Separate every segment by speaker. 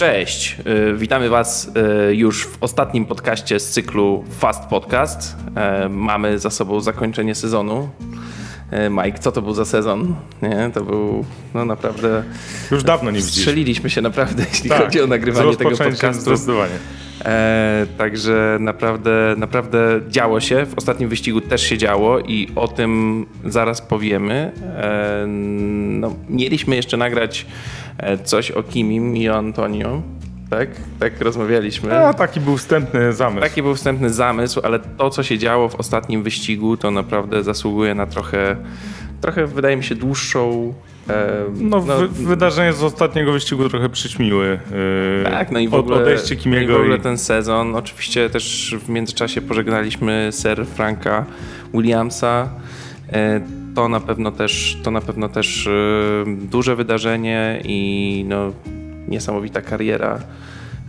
Speaker 1: Cześć, y, witamy Was y, już w ostatnim podcaście z cyklu Fast Podcast. Y, mamy za sobą zakończenie sezonu. Mike, co to był za sezon? Nie, to był no naprawdę.
Speaker 2: Już dawno nie widzieliśmy.
Speaker 1: Strzeliliśmy się naprawdę, jeśli tak, chodzi o nagrywanie tego podcastu.
Speaker 2: Zdecydowanie.
Speaker 1: E, także naprawdę, naprawdę działo się. W ostatnim wyścigu też się działo i o tym zaraz powiemy. E, no, mieliśmy jeszcze nagrać e, coś o Kimim i o Antonio. Tak? Tak rozmawialiśmy.
Speaker 2: A, taki był wstępny zamysł.
Speaker 1: Taki był wstępny zamysł, ale to, co się działo w ostatnim wyścigu, to naprawdę zasługuje na trochę, trochę wydaje mi się, dłuższą
Speaker 2: no, no wydarzenia z ostatniego wyścigu trochę przyćmiły.
Speaker 1: Yy, tak, no i w ogóle, odejście Kimiego. No I w ogóle ten sezon. Oczywiście też w międzyczasie pożegnaliśmy Sir Franka Williamsa. E, to na pewno też, to na pewno też e, duże wydarzenie i no, niesamowita kariera,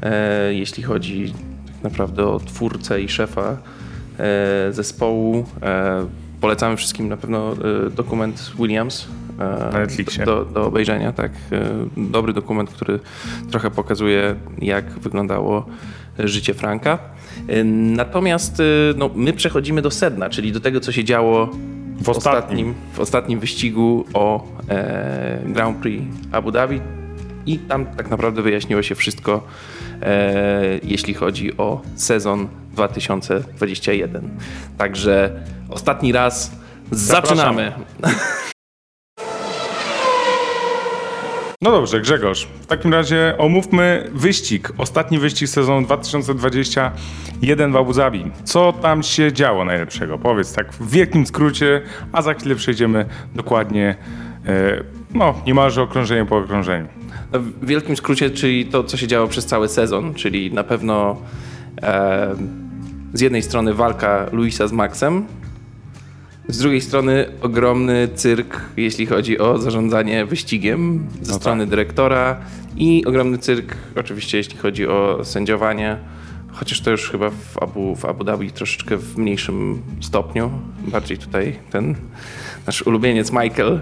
Speaker 1: e, jeśli chodzi tak naprawdę o twórcę i szefa zespołu. Polecamy wszystkim na pewno dokument Williams
Speaker 2: na Netflixie.
Speaker 1: Do, do obejrzenia, tak. E, dobry dokument, który trochę pokazuje, jak wyglądało życie Franka. E, natomiast e, no, my przechodzimy do sedna, czyli do tego, co się działo w ostatnim, w ostatnim wyścigu o e, Grand Prix Abu Dhabi. I tam tak naprawdę wyjaśniło się wszystko, e, jeśli chodzi o sezon 2021. Także ostatni raz zaczynamy.
Speaker 2: No dobrze, Grzegorz. W takim razie omówmy wyścig. Ostatni wyścig sezonu 2021 w Abu Zabi. Co tam się działo najlepszego? Powiedz tak w wielkim skrócie, a za chwilę przejdziemy dokładnie, e, no niemalże okrążenie po okrążeniu.
Speaker 1: No, w wielkim skrócie, czyli to, co się działo przez cały sezon, czyli na pewno e, z jednej strony walka Luisa z Maxem, z drugiej strony ogromny cyrk, jeśli chodzi o zarządzanie wyścigiem ze no strony tak. dyrektora i ogromny cyrk oczywiście, jeśli chodzi o sędziowanie. Chociaż to już chyba w Abu, w Abu Dhabi troszeczkę w mniejszym stopniu. Bardziej tutaj ten nasz ulubieniec Michael.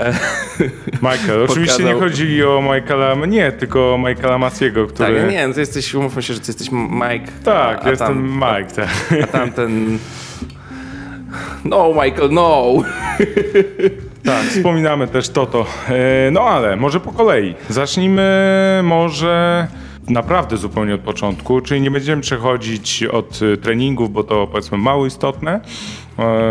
Speaker 2: Michael. Oczywiście nie chodzi o Michaela, nie, tylko o Michaela Masiego, który...
Speaker 1: Tak, nie, no jesteś, umówmy się, że ty jesteś Mike.
Speaker 2: Tak, a, a jestem tam, Mike, tak.
Speaker 1: A tamten no, Michael, no!
Speaker 2: Tak, wspominamy też Toto. E, no ale może po kolei. Zacznijmy może naprawdę zupełnie od początku, czyli nie będziemy przechodzić od treningów, bo to powiedzmy mało istotne, E,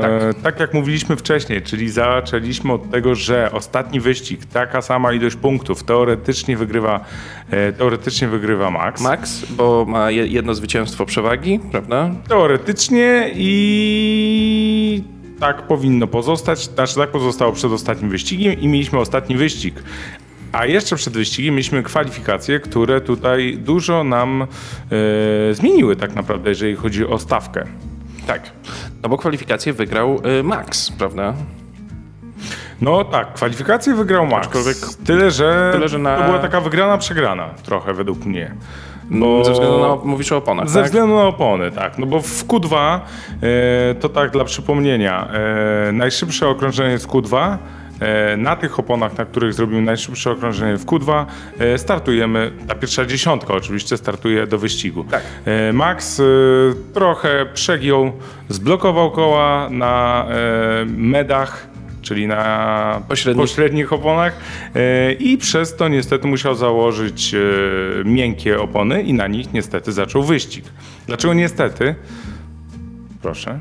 Speaker 2: tak. tak. jak mówiliśmy wcześniej, czyli zaczęliśmy od tego, że ostatni wyścig, taka sama ilość punktów, teoretycznie wygrywa, e, teoretycznie wygrywa Max.
Speaker 1: Max, bo ma jedno zwycięstwo przewagi, prawda?
Speaker 2: Teoretycznie i tak powinno pozostać, znaczy tak pozostało przed ostatnim wyścigiem i mieliśmy ostatni wyścig. A jeszcze przed wyścigiem mieliśmy kwalifikacje, które tutaj dużo nam e, zmieniły tak naprawdę, jeżeli chodzi o stawkę.
Speaker 1: Tak. No bo kwalifikację wygrał y, Max, prawda?
Speaker 2: No tak, kwalifikację wygrał Max. Aczkolwiek tyle, że, tyle, że na... to była taka wygrana, przegrana trochę według mnie.
Speaker 1: Bo... Ze względu na, mówisz o oponach,
Speaker 2: Ze tak? względu na opony, tak. No bo w Q2, e, to tak dla przypomnienia, e, najszybsze okrążenie jest Q2, E, na tych oponach, na których zrobimy najszybsze okrążenie w Q2, e, startujemy, ta pierwsza dziesiątka oczywiście startuje do wyścigu.
Speaker 1: Tak.
Speaker 2: E, Max trochę przegiął, zblokował koła na medach, czyli na pośrednich, pośrednich oponach i przez to niestety musiał założyć miękkie opony i na nich niestety zaczął wyścig. Dlaczego niestety? Proszę.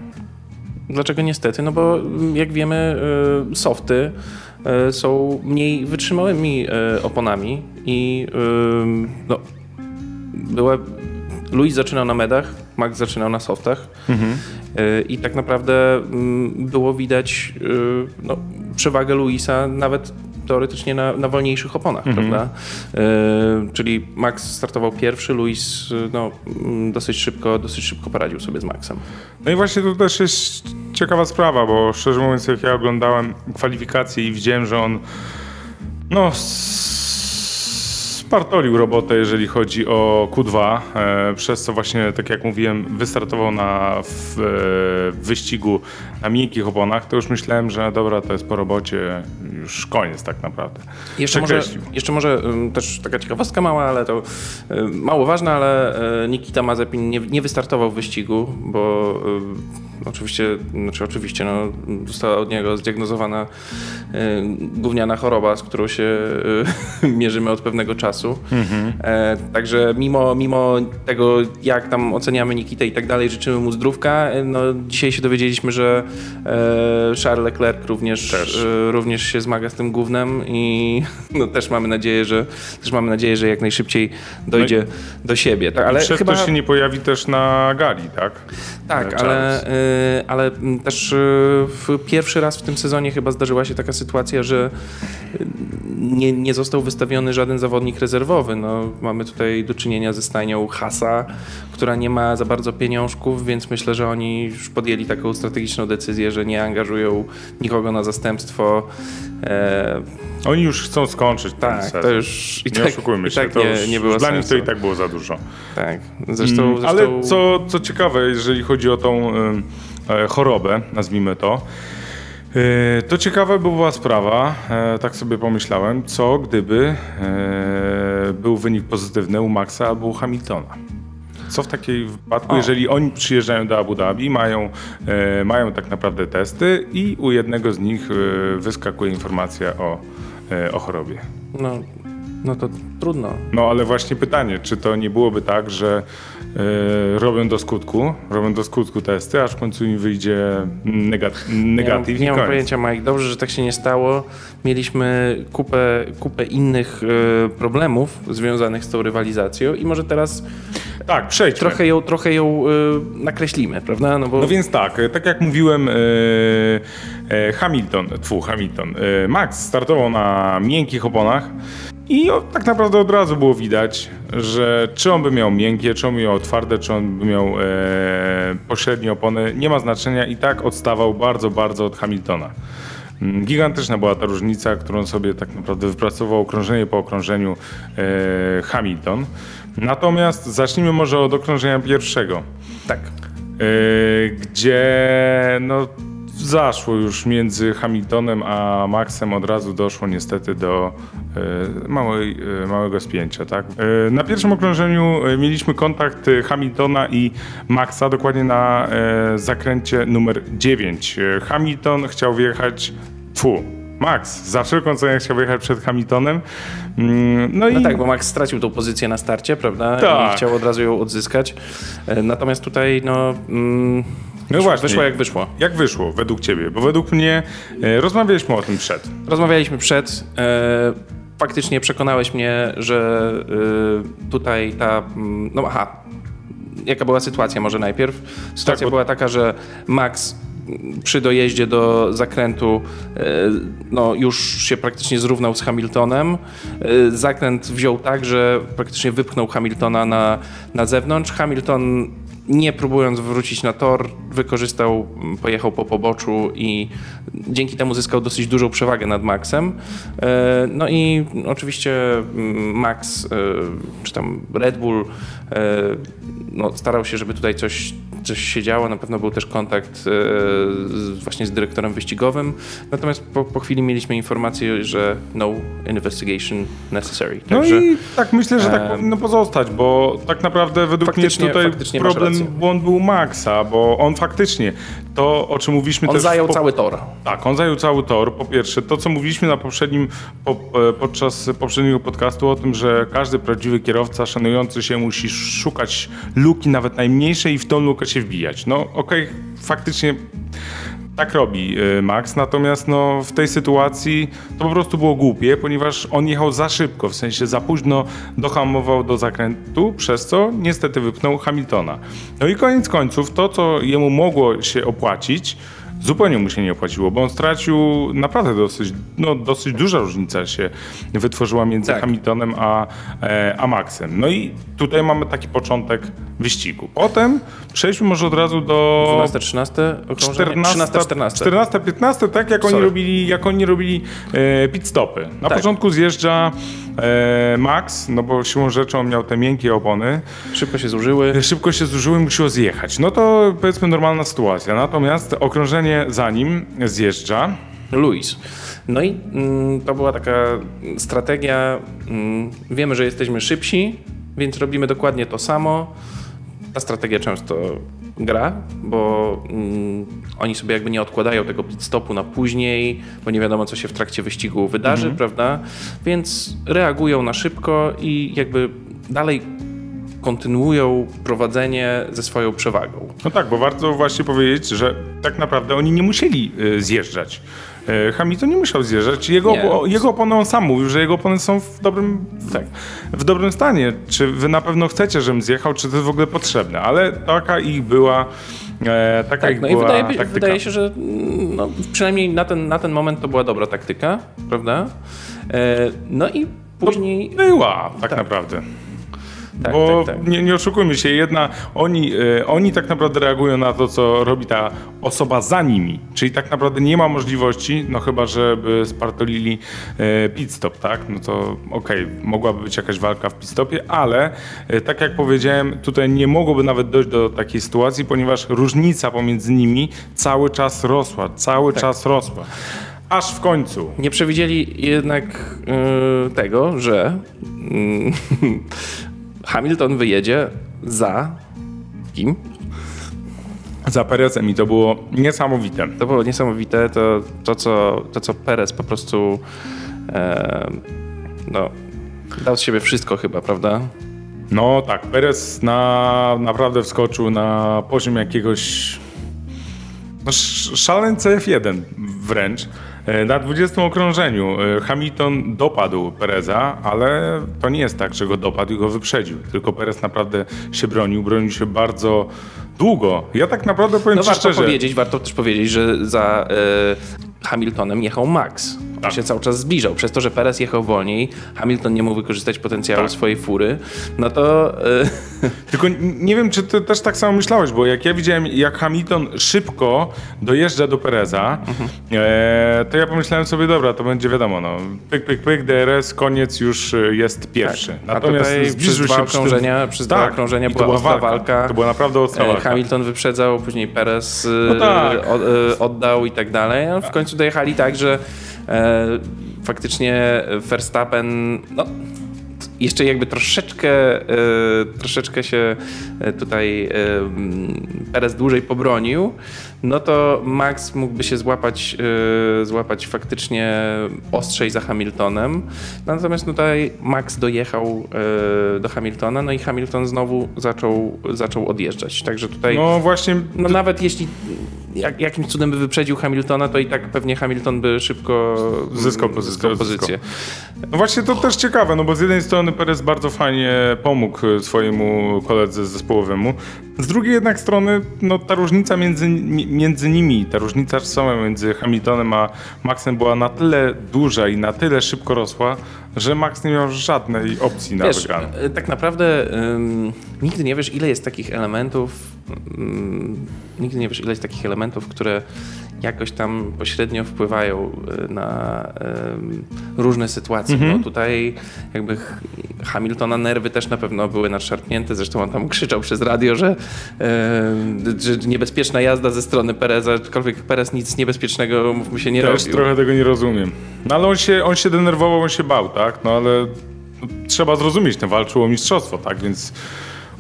Speaker 1: Dlaczego niestety? No bo jak wiemy, y, softy y, są mniej wytrzymałymi y, oponami i no, była, Luis zaczynał na medach, Max zaczynał na softach mhm. i tak naprawdę mm, było widać no, przewagę Luisa nawet teoretycznie na, na wolniejszych oponach, mhm. prawda? E, czyli Max startował pierwszy, Luis no, mm, dosyć szybko, dosyć szybko poradził sobie z Maxem.
Speaker 2: No i właśnie to też jest ciekawa sprawa, bo szczerze mówiąc, jak ja oglądałem kwalifikacje i widziałem, że on no spartolił robotę, jeżeli chodzi o Q2, e, przez co właśnie, tak jak mówiłem, wystartował na w, e, wyścigu na miękkich oponach, to już myślałem, że dobra, to jest po robocie, już koniec tak naprawdę.
Speaker 1: Jeszcze może, jeszcze może też taka ciekawostka mała, ale to mało ważna, ale y, Nikita Mazepin nie, nie wystartował w wyścigu, bo oczywiście, znaczy oczywiście, no, została od niego zdiagnozowana y, gówniana choroba, z którą się y, mierzymy od pewnego czasu. E, także mimo, mimo tego, jak tam oceniamy Nikitę i tak dalej, życzymy mu zdrówka, y, no, dzisiaj się dowiedzieliśmy, że e, Charles Leclerc również, e, również się zmaga z tym gównem i no, też mamy nadzieję, że też mamy nadzieję, że jak najszybciej dojdzie do siebie. Tak, ale
Speaker 2: Ale Przez
Speaker 1: chyba
Speaker 2: to się nie pojawi też na gali, tak?
Speaker 1: tak,
Speaker 2: e,
Speaker 1: ale, y, ale mm, też y, pierwszy raz w tym sezonie chyba zdarzyła się taka sytuacja, że y, nie, nie został wystawiony żaden zawodnik rezerwowy. No, mamy tutaj do czynienia ze stajnią Hasa, która nie ma za bardzo pieniążków, więc myślę, że oni już podjęli taką strategiczną decyzję, że nie angażują nikogo na zastępstwo. E,
Speaker 2: Oni już chcą skończyć ten
Speaker 1: tak,
Speaker 2: sezon.
Speaker 1: to już i
Speaker 2: nie
Speaker 1: tak,
Speaker 2: oszukujmy
Speaker 1: i
Speaker 2: się,
Speaker 1: tak
Speaker 2: to
Speaker 1: nie, nie było
Speaker 2: dla nich to i tak było za dużo.
Speaker 1: Tak, zresztą,
Speaker 2: Mm,
Speaker 1: zresztą
Speaker 2: Ale co, co ciekawe, jeżeli chodzi o tą ym, e, chorobę, nazwijmy to, e, to ciekawa była sprawa, e, tak sobie pomyślałem, co gdyby e, był wynik pozytywny u Maxa albo u Hamiltona. Co w takiej wypadku,
Speaker 1: O.
Speaker 2: jeżeli oni przyjeżdżają do Abu Dhabi, mają, e, mają tak naprawdę testy i u jednego z nich e, wyskakuje informacja o, e, o chorobie.
Speaker 1: no, no to trudno.
Speaker 2: No ale właśnie pytanie, czy to nie byłoby tak, że e, robią do skutku, robią do skutku testy, aż w końcu im wyjdzie negat, negatyw
Speaker 1: Nie nie mam pojęcia, Mike. Dobrze, że tak się nie stało. Mieliśmy kupę, kupę innych e, problemów związanych z tą rywalizacją i może teraz
Speaker 2: Tak, przejdźmy.
Speaker 1: trochę ją, trochę ją e, nakreślimy, prawda? No bo
Speaker 2: No więc tak, e, tak jak mówiłem, e, e, Hamilton, tfu, Hamilton, e, Max startował na miękkich oponach i o, tak naprawdę od razu było widać, że czy on by miał miękkie, czy on by miał twarde, czy on by miał e, pośrednie opony, nie ma znaczenia i tak odstawał bardzo, bardzo od Hamiltona. Mm, Gigantyczna była ta różnica, którą sobie tak naprawdę wypracował okrążenie po okrążeniu e, Hamilton. Natomiast zacznijmy może od okrążenia pierwszego.
Speaker 1: tak.
Speaker 2: Yy, gdzie no, zaszło już między Hamiltonem a Maxem od razu doszło niestety do yy, małej, yy, małego spięcia. Tak? Na pierwszym okrążeniu mieliśmy kontakt Hamiltona i Maxa dokładnie na zakręcie numer 9. Yy, Hamilton chciał wjechać, fu, Max za wszelką cenę chciał wjechać przed Hamiltonem. Mm, No,
Speaker 1: No
Speaker 2: i
Speaker 1: tak, bo Max stracił tą pozycję na starcie, prawda?
Speaker 2: Tak.
Speaker 1: I chciał od razu ją odzyskać. E, Natomiast tutaj, no. Mm,
Speaker 2: No właśnie.
Speaker 1: wyszło jak wyszło.
Speaker 2: jak wyszło według ciebie? Bo według mnie yy, rozmawialiśmy o tym przed.
Speaker 1: Rozmawialiśmy przed. E, faktycznie przekonałeś mnie, że e, tutaj ta. mm, No aha. Jaka była sytuacja może najpierw? Sytuacja
Speaker 2: bo-
Speaker 1: była taka, że Max przy dojeździe do zakrętu e, no, już się praktycznie zrównał z Hamiltonem. E, Zakręt wziął tak, że praktycznie wypchnął Hamiltona na, na zewnątrz. Hamilton nie próbując wrócić na tor, wykorzystał, pojechał po poboczu i dzięki temu zyskał dosyć dużą przewagę nad Maxem. E, No i oczywiście Max, czy tam Red Bull, no, starał się, żeby tutaj coś, coś się działo. Na pewno był też kontakt e, właśnie z dyrektorem wyścigowym. Natomiast po, po chwili mieliśmy informację, że no investigation necessary.
Speaker 2: No
Speaker 1: Także
Speaker 2: i tak myślę, że tak powinno pozostać, bo tak naprawdę według mnie tutaj problem, błąd był Maxa, bo on faktycznie, to o czym mówiliśmy
Speaker 1: on
Speaker 2: też...
Speaker 1: zajął
Speaker 2: po-
Speaker 1: cały tor.
Speaker 2: Tak, on zajął cały tor. Po pierwsze, to co mówiliśmy na poprzednim, po, e, podczas poprzedniego podcastu o tym, że każdy prawdziwy kierowca szanujący się musi szukać luki nawet najmniejszej i w tą lukę się wbijać. No okej, faktycznie tak robi e, Max, natomiast no, w tej sytuacji to po prostu było głupie, ponieważ on jechał za szybko, w sensie za późno dohamował do zakrętu, przez co niestety wypnął Hamiltona. No i koniec końców, to co jemu mogło się opłacić, zupełnie mu się nie opłaciło, bo on stracił naprawdę dosyć, no, dosyć duża różnica się wytworzyła między
Speaker 1: Tak.
Speaker 2: Hamiltonem a, e, a Maxem. No i tutaj mamy taki początek wyścigu. Potem przejdźmy może od razu do
Speaker 1: 12, 13, okrążenie? 13, 14.
Speaker 2: 14, 15, tak jak oni
Speaker 1: Sorry.
Speaker 2: robili, jak oni robili e, pit stopy. Na
Speaker 1: Tak.
Speaker 2: początku zjeżdża E, Max, no bo siłą rzeczy on miał te miękkie opony,
Speaker 1: Szybko się zużyły.
Speaker 2: szybko się zużyły, musiło zjechać. No to powiedzmy normalna sytuacja. Natomiast okrążenie za nim zjeżdża.
Speaker 1: Luis. No i mm, to była taka strategia. Mm, wiemy, że jesteśmy szybsi, więc robimy dokładnie to samo. Ta strategia często gra, bo mm, oni sobie jakby nie odkładają tego pit stopu na później, bo nie wiadomo, co się w trakcie wyścigu wydarzy, prawda? Więc reagują na szybko i jakby dalej kontynuują prowadzenie ze swoją przewagą.
Speaker 2: No tak, bo warto właśnie powiedzieć, że tak naprawdę oni nie musieli y, zjeżdżać. Y, Hamilton nie musiał zjeżdżać. Jego,
Speaker 1: Nie.
Speaker 2: jego opony, on sam mówił, że jego opony są w dobrym,
Speaker 1: Tak.
Speaker 2: w dobrym stanie. Czy wy na pewno chcecie, żebym zjechał, czy to jest w ogóle potrzebne? Ale taka ich była, e, taka
Speaker 1: Tak,
Speaker 2: ich
Speaker 1: no i
Speaker 2: była
Speaker 1: wydaje,
Speaker 2: taktyka.
Speaker 1: wydaje się, że mm, no, przynajmniej na ten, na ten moment to była dobra taktyka, prawda? E, no i później...
Speaker 2: Była, tak, naprawdę.
Speaker 1: Tak,
Speaker 2: Bo
Speaker 1: tak, tak.
Speaker 2: Nie, nie oszukujmy się, jedna, oni, e, oni tak naprawdę reagują na to, co robi ta osoba za nimi. Czyli tak naprawdę nie ma możliwości, no chyba, żeby spartolili e, pit stop, tak? No to okej, mogłaby być jakaś walka w pit stopie, ale e, tak jak powiedziałem, tutaj nie mogłoby nawet dojść do takiej sytuacji, ponieważ różnica pomiędzy nimi cały czas rosła, cały
Speaker 1: Tak.
Speaker 2: czas rosła. Aż w końcu
Speaker 1: Nie przewidzieli jednak y, tego, że mm, Hamilton wyjedzie za kim?
Speaker 2: za Perezem i to było niesamowite.
Speaker 1: To było niesamowite, to, to, co, to co Perez po prostu e, no, dał z siebie wszystko chyba, prawda?
Speaker 2: No tak, Perez na, naprawdę wskoczył na poziom jakiegoś no, sz- szaleńce F1 wręcz. E, Na 20 okrążeniu e, Hamilton dopadł Pereza, ale to nie jest tak, że go dopadł i go wyprzedził. Tylko Perez naprawdę się bronił, bronił się bardzo długo. Ja tak naprawdę powiem
Speaker 1: No
Speaker 2: ci
Speaker 1: warto
Speaker 2: szczerze,
Speaker 1: powiedzieć, warto też powiedzieć, że za e, Hamiltonem jechał Max.
Speaker 2: Tak.
Speaker 1: się cały czas zbliżał. Przez to, że Perez jechał wolniej, Hamilton nie mógł wykorzystać potencjału
Speaker 2: Tak.
Speaker 1: swojej fury, no to e,
Speaker 2: Tylko nie wiem, czy ty też tak samo myślałeś, bo jak ja widziałem, jak Hamilton szybko dojeżdża do Pereza, e, to ja pomyślałem sobie, dobra, to będzie wiadomo, no, pyk, pyk, pyk, DRS, koniec już e, jest pierwszy.
Speaker 1: Tak. A tutaj przez dwa
Speaker 2: przy tym-
Speaker 1: okrążenia- przez dwa okrążenia
Speaker 2: i to
Speaker 1: była ostra walka.
Speaker 2: To była naprawdę ostra
Speaker 1: e,
Speaker 2: walka.
Speaker 1: Hamilton wyprzedzał, później Perez
Speaker 2: No tak.
Speaker 1: oddał i tak dalej. A w końcu dojechali tak, że faktycznie Verstappen, no, jeszcze jakby troszeczkę, e, troszeczkę się e, tutaj e, mm, Perez dłużej pobronił, no to Max mógłby się złapać, e, złapać faktycznie ostrzej za Hamiltonem. Natomiast tutaj Max dojechał e, do Hamiltona, no i Hamilton znowu zaczął, zaczął odjeżdżać. Także tutaj
Speaker 2: No właśnie,
Speaker 1: no nawet jeśli jak, jakimś cudem by wyprzedził Hamiltona, to i tak pewnie Hamilton by szybko
Speaker 2: Zyskał pozycję,
Speaker 1: zyskał pozycję.
Speaker 2: no właśnie to też ciekawe, no bo z jednej strony Perez bardzo fajnie pomógł e, swojemu koledze zespołowemu, z drugiej jednak strony, no ta różnica między, mi- między nimi, ta różnica sama między Hamiltonem a Maxem była na tyle duża i na tyle szybko rosła, że Max nie miał żadnej opcji na
Speaker 1: Wiesz,
Speaker 2: wygraną.
Speaker 1: e, tak naprawdę ym, nigdy nie wiesz, ile jest takich elementów, ym, nigdy nie wiesz, ile jest takich elementów, które jakoś tam pośrednio wpływają y, na ym, różne sytuacje.
Speaker 2: Mhm.
Speaker 1: No tutaj jakby Hamiltona nerwy też na pewno były nadszarpnięte, zresztą on tam krzyczał przez radio, że, że niebezpieczna jazda ze strony Pereza, aczkolwiek Perez nic niebezpiecznego, mówmy się, nie
Speaker 2: Też
Speaker 1: robił.
Speaker 2: trochę tego nie rozumiem. No ale on się, on się denerwował, on się bał, tak? No ale trzeba zrozumieć, ten walczył o mistrzostwo, tak? Więc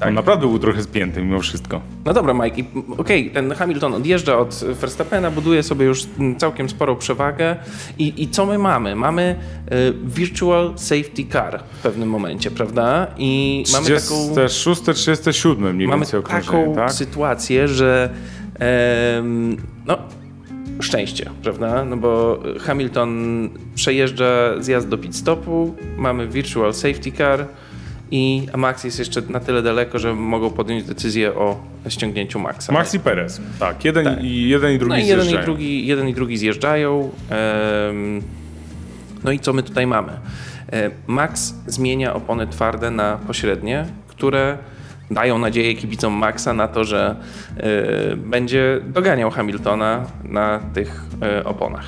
Speaker 2: on naprawdę był trochę spięty mimo wszystko.
Speaker 1: No dobra, Mike, okej, ten Hamilton odjeżdża od Verstappena, buduje sobie już całkiem sporą przewagę. I, i co my mamy? Mamy y, virtual safety car w pewnym momencie, prawda? I mamy taką,
Speaker 2: 36, 37 mniej
Speaker 1: mamy
Speaker 2: więcej okrążenie,
Speaker 1: taką
Speaker 2: tak?
Speaker 1: sytuację, że em, no, szczęście, prawda? No bo Hamilton przejeżdża zjazd do pit stopu, mamy virtual safety car i Max jest jeszcze na tyle daleko, że mogą podjąć decyzję o ściągnięciu Maxa.
Speaker 2: Max i Perez, tak. Jeden, I, jeden i drugi
Speaker 1: No i jeden i,
Speaker 2: zjeżdżają.
Speaker 1: drugi, jeden i drugi zjeżdżają. No i co my tutaj mamy? E, Max zmienia opony twarde na pośrednie, które dają nadzieję kibicom Maxa na to, że e, będzie doganiał Hamiltona na tych e, oponach.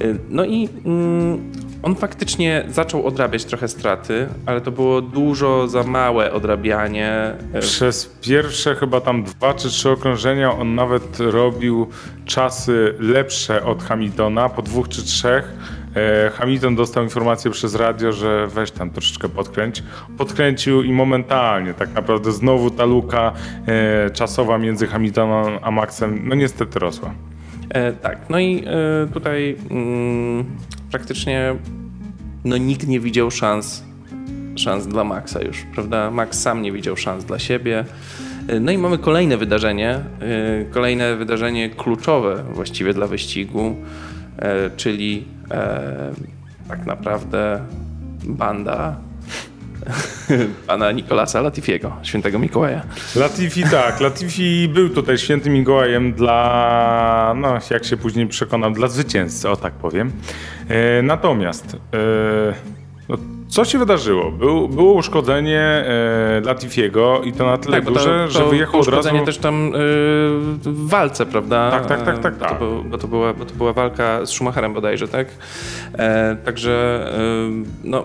Speaker 1: E, No i mm, on faktycznie zaczął odrabiać trochę straty, ale to było dużo za małe odrabianie.
Speaker 2: Przez pierwsze chyba tam dwa czy trzy okrążenia on nawet robił czasy lepsze od Hamiltona, po dwóch czy trzech. E, Hamilton dostał informację przez radio, że weź tam troszeczkę podkręć. Podkręcił i momentalnie tak naprawdę znowu ta luka e, czasowa między Hamiltonem a Maxem no niestety rosła.
Speaker 1: E, tak, no i e, tutaj mm, praktycznie no, nikt nie widział szans, szans dla Maxa już, prawda? Max sam nie widział szans dla siebie. E, No i mamy kolejne wydarzenie, kolejne wydarzenie kluczowe właściwie dla wyścigu, czyli e, tak naprawdę banda pana Nikolasa Latifiego, świętego Mikołaja.
Speaker 2: Latifi tak, Latifi był tutaj świętym Mikołajem dla, no jak się później przekonam, dla zwycięzcy, o tak powiem. E, natomiast, e, no, co się wydarzyło? Był, było uszkodzenie e, Latifiego i to na tyle
Speaker 1: Tak, bo to,
Speaker 2: duże,
Speaker 1: to
Speaker 2: że wyjechał od razu...
Speaker 1: uszkodzenie też tam y, w walce, prawda?
Speaker 2: Tak, tak, tak, tak,
Speaker 1: E,
Speaker 2: tak.
Speaker 1: To, był- bo, to była, bo to była walka z Schumacherem bodajże, tak? E, także y, no,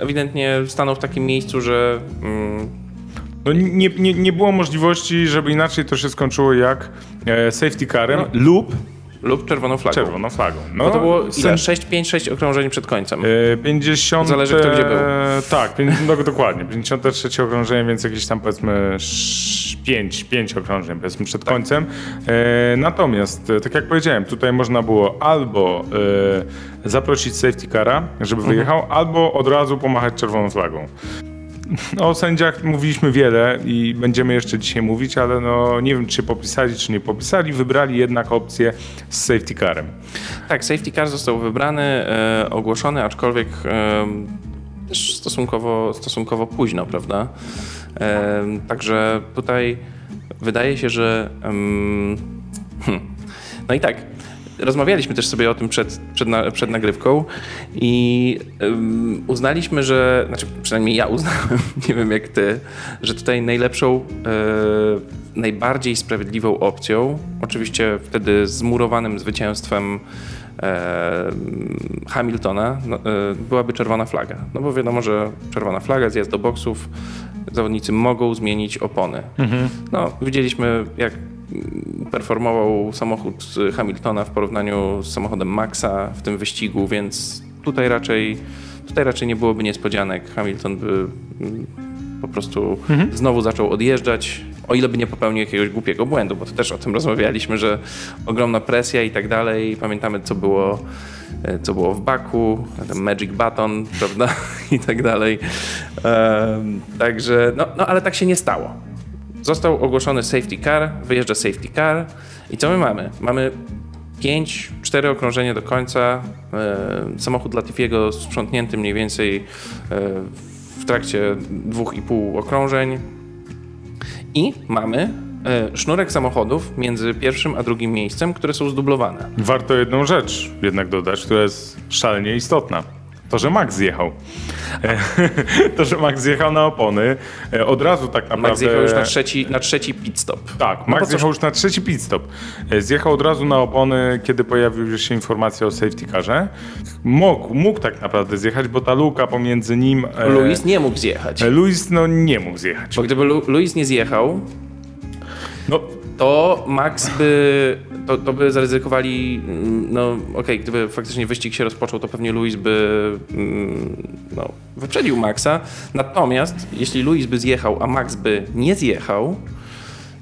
Speaker 1: ewidentnie stanął w takim miejscu, że mm,
Speaker 2: No, nie, nie, nie było możliwości, żeby inaczej to się skończyło jak e, safety carem lub
Speaker 1: lub czerwoną flagą.
Speaker 2: czerwoną flagą. No,
Speaker 1: Bo to było
Speaker 2: sen-
Speaker 1: ile? 6, 5, 6 okrążeń przed końcem.
Speaker 2: E, 50.
Speaker 1: Zależy, kto gdzie był.
Speaker 2: Tak, pięć- no, dokładnie. 53 okrążenie, więc jakieś tam powiedzmy 5, 5 okrążeń powiedzmy przed
Speaker 1: Tak.
Speaker 2: końcem. E, natomiast, e, tak jak powiedziałem, tutaj można było albo e, zaprosić safety cara, żeby
Speaker 1: Mhm.
Speaker 2: wyjechał, albo od razu pomachać czerwoną flagą. O sędziach mówiliśmy wiele i będziemy jeszcze dzisiaj mówić, ale no, nie wiem, czy popisali, czy nie popisali. Wybrali jednak opcję z safety carem.
Speaker 1: Tak, safety car został wybrany, e, ogłoszony, aczkolwiek e, też stosunkowo, stosunkowo późno, prawda? E, także tutaj wydaje się, że. hmm. No i tak. Rozmawialiśmy też sobie o tym przed, przed, na, przed nagrywką i em, uznaliśmy, że, znaczy przynajmniej ja uznałem, nie wiem jak ty, że tutaj najlepszą, e, najbardziej sprawiedliwą opcją, oczywiście wtedy zmurowanym zwycięstwem e, Hamiltona, no, e, byłaby czerwona flaga. No bo wiadomo, że czerwona flaga, zjazd do boksów, zawodnicy mogą zmienić opony. No, widzieliśmy jak performował samochód Hamiltona w porównaniu z samochodem Maxa w tym wyścigu, więc tutaj raczej, tutaj raczej nie byłoby niespodzianek. Hamilton by mm, po prostu znowu zaczął odjeżdżać, o ile by nie popełnił jakiegoś głupiego błędu, bo to też o tym rozmawialiśmy, że ogromna presja i tak dalej. Pamiętamy, co było, e, co było w Baku, ten Magic Button, prawda, i tak dalej. Także, no, no ale tak się nie stało. Został ogłoszony safety car, wyjeżdża safety car i co my mamy? Mamy 5, 4 okrążenia do końca. E, samochód Latifiego sprzątnięty mniej więcej e, w trakcie dwóch i pół okrążeń. I mamy e, sznurek samochodów między pierwszym a drugim miejscem, które są zdublowane.
Speaker 2: Warto jedną rzecz jednak dodać, która jest szalenie istotna. To, że Max zjechał. E, to, że Max zjechał na opony. e, Od razu tak naprawdę...
Speaker 1: Max zjechał już na trzeci, na trzeci pit stop.
Speaker 2: Tak,
Speaker 1: No
Speaker 2: Max
Speaker 1: coś-
Speaker 2: zjechał już na trzeci pit stop. E, Zjechał od razu na opony, kiedy pojawiła się informacja o safety carze. Mógł, mógł tak naprawdę zjechać, bo ta luka pomiędzy nim...
Speaker 1: Luis nie mógł zjechać.
Speaker 2: Luis no nie mógł zjechać.
Speaker 1: Bo gdyby Lu- Luis nie zjechał,
Speaker 2: No,
Speaker 1: to Max by, to, to by zaryzykowali, mm, no okej, gdyby faktycznie wyścig się rozpoczął, to pewnie Luis by mm, no, wyprzedził Maxa. Natomiast jeśli Luis by zjechał, a Max by nie zjechał,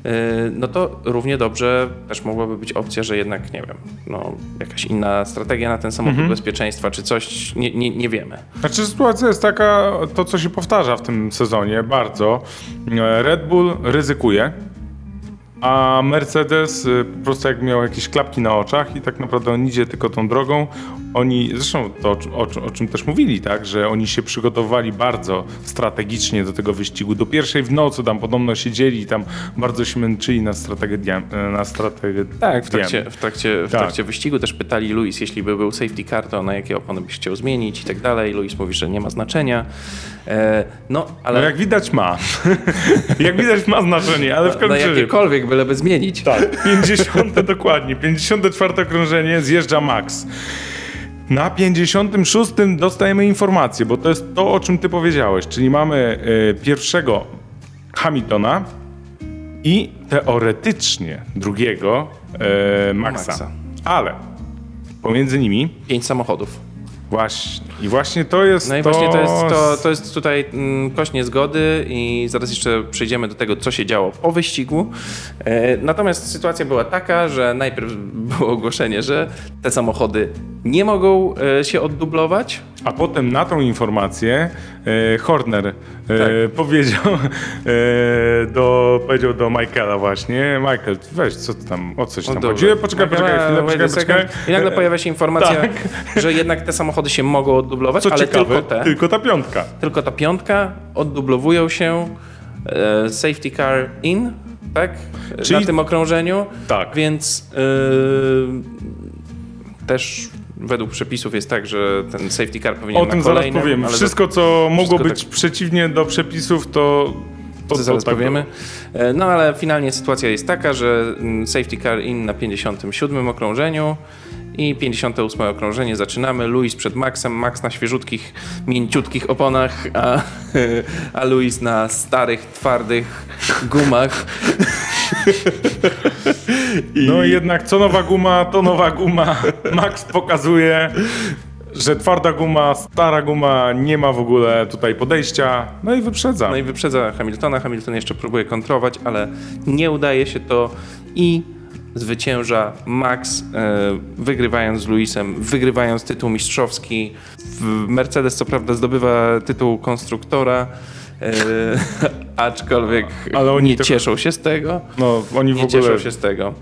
Speaker 1: yy, no to równie dobrze też mogłaby być opcja, że jednak, nie wiem, no, jakaś inna strategia na ten samochód bezpieczeństwa, czy coś, nie, nie, nie wiemy.
Speaker 2: Znaczy sytuacja jest taka, to co się powtarza w tym sezonie bardzo. Red Bull ryzykuje, a Mercedes y, po prostu jak miał jakieś klapki na oczach i tak naprawdę on idzie tylko tą drogą. Oni, zresztą to o, czym- o, czym- też mówili, tak, że oni się przygotowywali bardzo strategicznie do tego wyścigu. Do pierwszej w nocy tam podobno siedzieli i tam bardzo się męczyli na strategię, na strategię
Speaker 1: Tak, w trakcie, w trakcie, w
Speaker 2: Tak.
Speaker 1: trakcie wyścigu też pytali Luis, jeśli by był safety car, to na jakie opony byś chciał zmienić i tak dalej. Luis mówi, że nie ma znaczenia. E, no, ale
Speaker 2: No jak widać ma. jak widać ma znaczenie, ale w
Speaker 1: na
Speaker 2: każdym razie...
Speaker 1: jakiekolwiek byleby zmienić.
Speaker 2: Tak, 50 dokładnie, 54 okrążenie, zjeżdża Max. Na 56 dostajemy informację, bo to jest to, o czym ty powiedziałeś, czyli mamy e, pierwszego Hamiltona i teoretycznie drugiego e, Maxa.
Speaker 1: Maxa.
Speaker 2: Ale pomiędzy nimi
Speaker 1: Pięć samochodów.
Speaker 2: Właśnie i właśnie to jest
Speaker 1: No i
Speaker 2: to...
Speaker 1: właśnie to jest, to, to jest tutaj mm, kość niezgody i zaraz jeszcze przejdziemy do tego, co się działo po wyścigu. E, natomiast sytuacja była taka, że najpierw było ogłoszenie, że te samochody nie mogą e, się oddublować.
Speaker 2: A potem na tą informację e, Horner e,
Speaker 1: Tak.
Speaker 2: powiedział, e, do, powiedział do Michaela właśnie, Michael, weź, co tam, o coś tam
Speaker 1: No dobrze.
Speaker 2: chodzi? Poczekaj, poczekaj chwilę, poczekaj, poczekaj.
Speaker 1: I nagle pojawia się informacja,
Speaker 2: Tak.
Speaker 1: że jednak te samochody się mogą oddublować,
Speaker 2: Co
Speaker 1: ale
Speaker 2: ciekawe,
Speaker 1: tylko te.
Speaker 2: tylko ta piątka.
Speaker 1: Tylko ta piątka oddublowują się e, safety car in, tak?
Speaker 2: Czyli-
Speaker 1: Na tym okrążeniu.
Speaker 2: Tak.
Speaker 1: Więc e, też według przepisów jest tak, że ten safety car powinien
Speaker 2: O tym zaraz
Speaker 1: kolejnym,
Speaker 2: powiem. Wszystko, co mogło
Speaker 1: wszystko
Speaker 2: być
Speaker 1: tak-
Speaker 2: przeciwnie do przepisów, to... to,
Speaker 1: To, zaraz
Speaker 2: tak
Speaker 1: powiemy. E, No ale finalnie sytuacja jest taka, że mm, safety car in na 57 okrążeniu i 58 okrążenie zaczynamy. Luis przed Maxem, Max na świeżutkich, mięciutkich oponach, a, a Luis na starych, twardych gumach.
Speaker 2: No i jednak co nowa guma, to nowa guma. Max pokazuje, że twarda guma, stara guma, nie ma w ogóle tutaj podejścia. No i wyprzedza.
Speaker 1: No i wyprzedza Hamiltona. Hamilton jeszcze próbuje kontrować, ale nie udaje się to i zwycięża Max, e, wygrywając z Luisem, wygrywając tytuł mistrzowski. Mercedes co prawda zdobywa tytuł konstruktora, e, aczkolwiek
Speaker 2: Ale oni
Speaker 1: nie
Speaker 2: to-
Speaker 1: cieszą się z tego.
Speaker 2: No, oni w
Speaker 1: Nie
Speaker 2: ogóle...
Speaker 1: cieszą się z tego.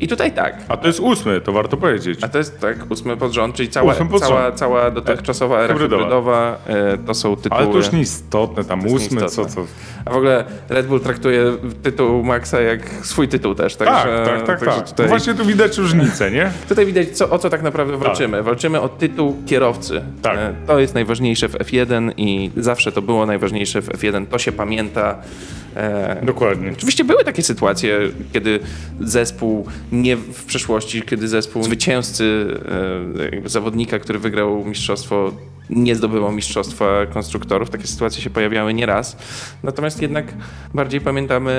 Speaker 1: I tutaj tak.
Speaker 2: A to jest ósmy, to warto powiedzieć.
Speaker 1: A to jest tak, ósmy pod rząd, czyli cała,
Speaker 2: pod
Speaker 1: cała,
Speaker 2: rząd.
Speaker 1: cała dotychczasowa era
Speaker 2: hybrydowa.
Speaker 1: hybrydowa, e, to są tytuły.
Speaker 2: Ale to już nieistotne, tam ósmy, co, co...
Speaker 1: A w ogóle Red Bull traktuje tytuł Maxa jak swój tytuł też,
Speaker 2: Tak, tak, tak,
Speaker 1: także
Speaker 2: tak.
Speaker 1: Tutaj,
Speaker 2: Właśnie tu widać różnicę, nie?
Speaker 1: tutaj widać, co, o co tak naprawdę walczymy. Walczymy o tytuł kierowcy.
Speaker 2: Tak.
Speaker 1: E, To jest najważniejsze w F1 i zawsze to było najważniejsze w F1. To się pamięta. E,
Speaker 2: Dokładnie.
Speaker 1: Oczywiście były takie sytuacje, kiedy zespół, nie w przeszłości, kiedy zespół zwycięzcy e, zawodnika, który wygrał mistrzostwo, nie zdobywał mistrzostwa konstruktorów. Takie sytuacje się pojawiały nieraz. Natomiast jednak bardziej pamiętamy,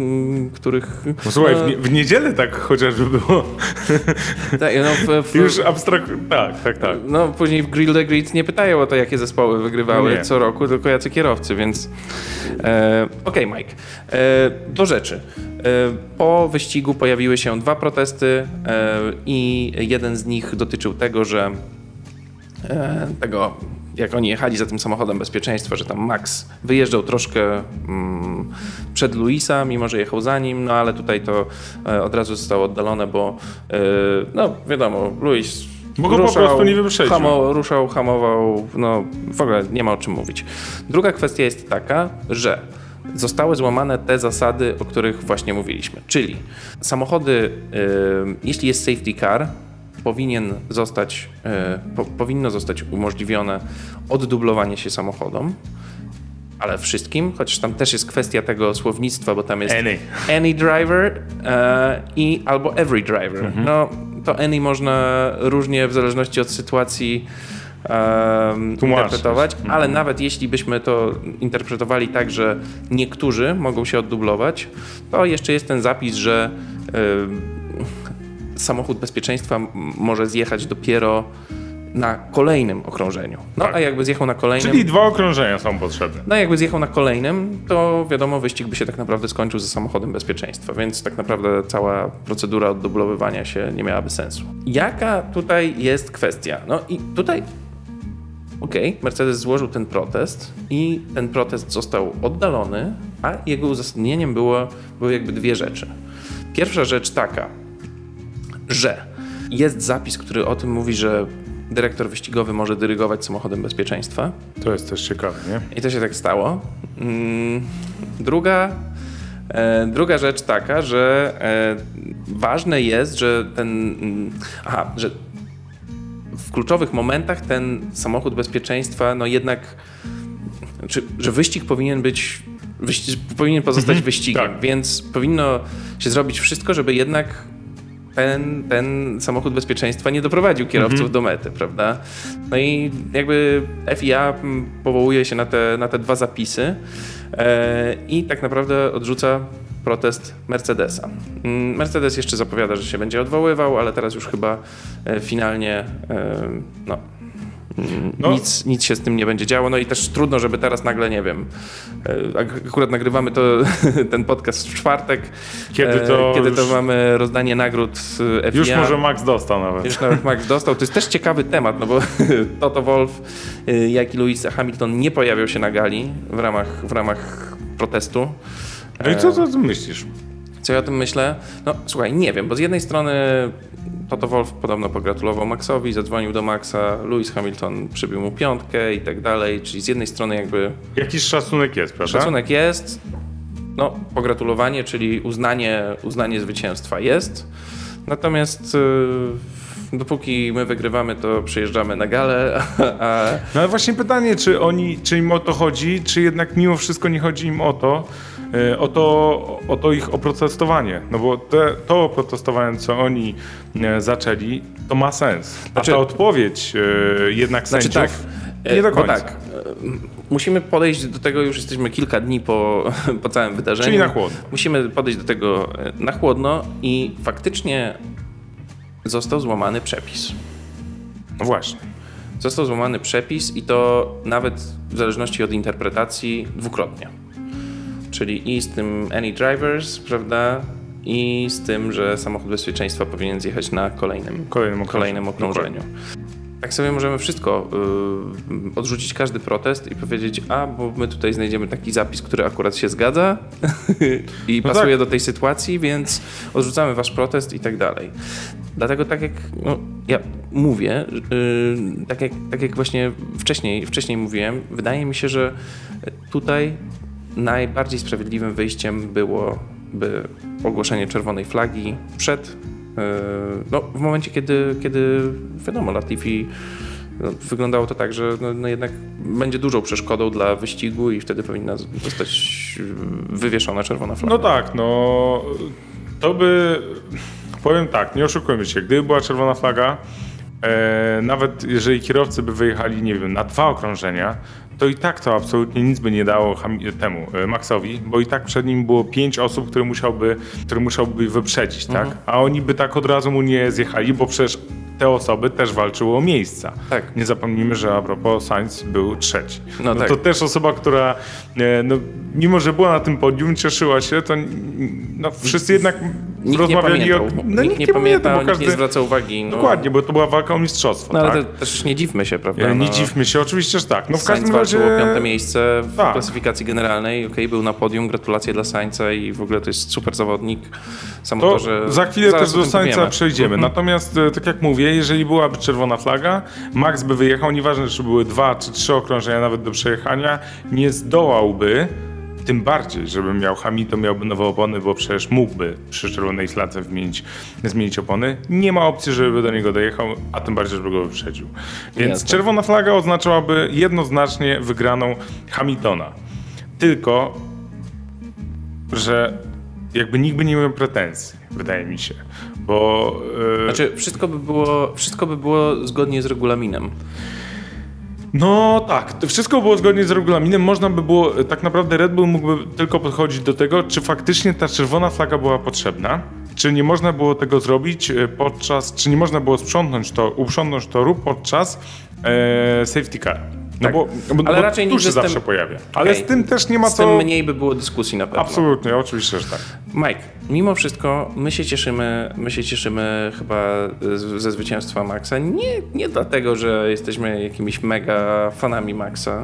Speaker 1: mm, których...
Speaker 2: No, słuchaj,
Speaker 1: no,
Speaker 2: w, nie, w niedzielę tak chociażby było.
Speaker 1: tak, no, w, w,
Speaker 2: Już abstrakt... Tak, tak, tak.
Speaker 1: No, później w Grill the Grid nie pytają o to, jakie zespoły wygrywały
Speaker 2: No nie.
Speaker 1: co roku, tylko jacy kierowcy, więc... E, Okej, Mike. E, do rzeczy. E, po wyścigu pojawiły się dwa protesty e, i jeden z nich dotyczył tego, że tego, jak oni jechali za tym samochodem bezpieczeństwa, że tam Max wyjeżdżał troszkę mm, przed Luisa, mimo że jechał za nim, no ale tutaj to e, od razu zostało oddalone, bo e, no wiadomo, Luis
Speaker 2: Bo go po prostu nie wyprzedził.
Speaker 1: hamo, ruszał, hamował, no w ogóle nie ma o czym mówić. Druga kwestia jest taka, że zostały złamane te zasady, o których właśnie mówiliśmy, czyli samochody, jeśli jest safety car, powinien zostać, y, po, powinno zostać umożliwione oddublowanie się samochodom, ale wszystkim, chociaż tam też jest kwestia tego słownictwa, bo tam jest
Speaker 2: Any.
Speaker 1: any driver e, i albo every driver.
Speaker 2: Mhm.
Speaker 1: No to any można różnie w zależności od sytuacji
Speaker 2: Tłumaczyć.
Speaker 1: interpretować,
Speaker 2: Mhm.
Speaker 1: ale nawet jeśli byśmy to interpretowali tak, że niektórzy mogą się oddublować, to jeszcze jest ten zapis, że em, samochód bezpieczeństwa może zjechać dopiero na kolejnym okrążeniu. No
Speaker 2: Tak.
Speaker 1: a jakby zjechał na kolejnym...
Speaker 2: Czyli dwa okrążenia są potrzebne.
Speaker 1: No jakby zjechał na kolejnym, to wiadomo, wyścig by się tak naprawdę skończył ze samochodem bezpieczeństwa, więc tak naprawdę cała procedura oddublowywania się nie miałaby sensu. Jaka tutaj jest kwestia? No i tutaj, okej, Mercedes złożył ten protest i ten protest został oddalony, a jego uzasadnieniem było, były jakby dwie rzeczy. Pierwsza rzecz taka, że jest zapis, który o tym mówi, że dyrektor wyścigowy może dyrygować samochodem bezpieczeństwa.
Speaker 2: To jest też ciekawe, nie?
Speaker 1: I to się tak stało. Mm, Druga, e, druga rzecz taka, że e, ważne jest, że ten. mm, Aha, że w kluczowych momentach ten samochód bezpieczeństwa, no jednak. Znaczy, że wyścig powinien być. Powinien pozostać wyścigiem,
Speaker 2: tak.
Speaker 1: więc powinno się zrobić wszystko, żeby jednak ten, ten samochód bezpieczeństwa nie doprowadził kierowców
Speaker 2: Mhm.
Speaker 1: do mety, prawda? No i jakby FIA mm, powołuje się na te, na te dwa zapisy e, i tak naprawdę odrzuca protest Mercedesa. Mm, Mercedes jeszcze zapowiada, że się będzie odwoływał, ale teraz już chyba e, finalnie e, no,
Speaker 2: No.
Speaker 1: Nic, nic się z tym nie będzie działo. No i też trudno, żeby teraz nagle, nie wiem, e, ak- akurat nagrywamy to, ten podcast w czwartek,
Speaker 2: Kiedy
Speaker 1: e,
Speaker 2: to
Speaker 1: kiedy to mamy rozdanie nagród e, FIA.
Speaker 2: Już może Max dostał nawet.
Speaker 1: Już nawet Max dostał. To jest też ciekawy temat, no bo Toto Wolff, y, jak i Lewis Hamilton nie pojawiał się na gali w ramach, w ramach protestu.
Speaker 2: No i co, co ty myślisz?
Speaker 1: Co ja o tym myślę? No słuchaj, nie wiem, bo z jednej strony Toto Wolff podobno pogratulował Maxowi, zadzwonił do Maxa, Lewis Hamilton przybił mu piątkę i tak dalej, czyli z jednej strony jakby
Speaker 2: Jakiś szacunek jest, prawda?
Speaker 1: szacunek jest, no pogratulowanie, czyli uznanie, uznanie zwycięstwa jest, natomiast y, dopóki my wygrywamy, to przyjeżdżamy na galę, a
Speaker 2: No ale właśnie pytanie, czy oni, czy im o to chodzi, czy jednak mimo wszystko nie chodzi im o to, e, o to, o to ich oprotestowanie. No bo te, to oprotestowanie, co oni e, zaczęli, to ma sens. A
Speaker 1: Znaczy-
Speaker 2: ta odpowiedź e, jednak
Speaker 1: Znaczy
Speaker 2: sędziów
Speaker 1: tak,
Speaker 2: nie do końca.
Speaker 1: tak, musimy podejść do tego, już jesteśmy kilka dni po, po całym wydarzeniu.
Speaker 2: Czyli na chłodno.
Speaker 1: Musimy podejść do tego na chłodno i faktycznie został złamany przepis.
Speaker 2: No właśnie.
Speaker 1: Został złamany przepis i to nawet w zależności od interpretacji dwukrotnie. Czyli i z tym any drivers, prawda? I z tym, że samochód bezpieczeństwa powinien zjechać na kolejnym,
Speaker 2: Kolejnym okrążeniu.
Speaker 1: kolejnym okrążeniu. Tak sobie możemy wszystko y, odrzucić każdy protest i powiedzieć, a bo my tutaj znajdziemy taki zapis, który akurat się zgadza i
Speaker 2: No
Speaker 1: pasuje
Speaker 2: tak.
Speaker 1: do tej sytuacji, więc odrzucamy wasz protest i tak dalej. Dlatego tak jak no, ja mówię, y, tak, jak, tak jak właśnie wcześniej, wcześniej mówiłem, wydaje mi się, że tutaj najbardziej sprawiedliwym wyjściem byłoby ogłoszenie czerwonej flagi przed No, w momencie, kiedy, kiedy wiadomo, Latifi no, wyglądało to tak, że no, no jednak będzie dużą przeszkodą dla wyścigu i wtedy powinna zostać yy, wywieszona czerwona flaga.
Speaker 2: No tak, no to by, powiem tak, nie oszukujmy się, gdyby była czerwona flaga, e, nawet jeżeli kierowcy by wyjechali, nie wiem, na dwa okrążenia, to i tak to absolutnie nic by nie dało temu e, Maxowi, bo i tak przed nim było pięć osób, które musiałby, które musiałby wyprzedzić, tak? A oni by tak od razu mu nie zjechali, bo przecież te osoby też walczyły o miejsca.
Speaker 1: Tak.
Speaker 2: Nie zapomnijmy, że a propos Sainz był trzeci.
Speaker 1: No tak.
Speaker 2: To też osoba, która e, no, mimo, że była na tym podium, cieszyła się, to no, wszyscy jednak
Speaker 1: Nikt nie
Speaker 2: rozmawiali
Speaker 1: pamiętał.
Speaker 2: o... No,
Speaker 1: nikt nie pamiętał, nikt
Speaker 2: każdy...
Speaker 1: nie zwraca uwagi. No,
Speaker 2: Dokładnie, bo to była walka o mistrzostwo,
Speaker 1: No ale
Speaker 2: tak?
Speaker 1: te, też nie dziwmy się, prawda?
Speaker 2: E, Nie
Speaker 1: no,
Speaker 2: dziwmy się, oczywiście, że tak. No w każdym razie...
Speaker 1: walczył o piąte miejsce w
Speaker 2: Tak.
Speaker 1: klasyfikacji generalnej. Okej, był na podium, gratulacje dla Sainza i w ogóle to jest super zawodnik.
Speaker 2: To
Speaker 1: to, że
Speaker 2: za chwilę
Speaker 1: zaraz
Speaker 2: też do Sańca przejdziemy.
Speaker 1: Mhm.
Speaker 2: Natomiast, e, tak jak mówię, jeżeli byłaby czerwona flaga, Max by wyjechał, nieważne czy były dwa czy trzy okrążenia nawet do przejechania, nie zdołałby, tym bardziej, żeby miał Hamilton, miałby nowe opony, bo przecież mógłby przy czerwonej fladze wymienić, zmienić opony. Nie ma opcji, żeby do niego dojechał, a tym bardziej, żeby go wyprzedził. Więc
Speaker 1: Jasne.
Speaker 2: czerwona flaga oznaczałaby jednoznacznie wygraną Hamiltona. Tylko że jakby nikt by nie miał pretensji, wydaje mi się. Bo e,
Speaker 1: Znaczy, wszystko by, było, wszystko by było zgodnie z regulaminem.
Speaker 2: No tak, to wszystko było zgodnie z regulaminem. Można by było, e, tak naprawdę Red Bull mógłby tylko podchodzić do tego, czy faktycznie ta czerwona flaga była potrzebna. Czy nie można było tego zrobić e, podczas, czy nie można było sprzątnąć to, uprzątnąć toru podczas e, safety car. No
Speaker 1: Tak.
Speaker 2: bo, bo,
Speaker 1: Ale
Speaker 2: bo
Speaker 1: raczej
Speaker 2: tu
Speaker 1: nigdy
Speaker 2: się
Speaker 1: z
Speaker 2: zawsze pojawia. Ale
Speaker 1: Okej.
Speaker 2: z tym też nie ma
Speaker 1: Z
Speaker 2: co...
Speaker 1: tym mniej by było dyskusji na pewno.
Speaker 2: Absolutnie, oczywiście, że tak.
Speaker 1: Mike, mimo wszystko my się cieszymy, my się cieszymy chyba z- ze zwycięstwa Maxa. Nie, nie dlatego, że jesteśmy jakimiś mega fanami Maxa.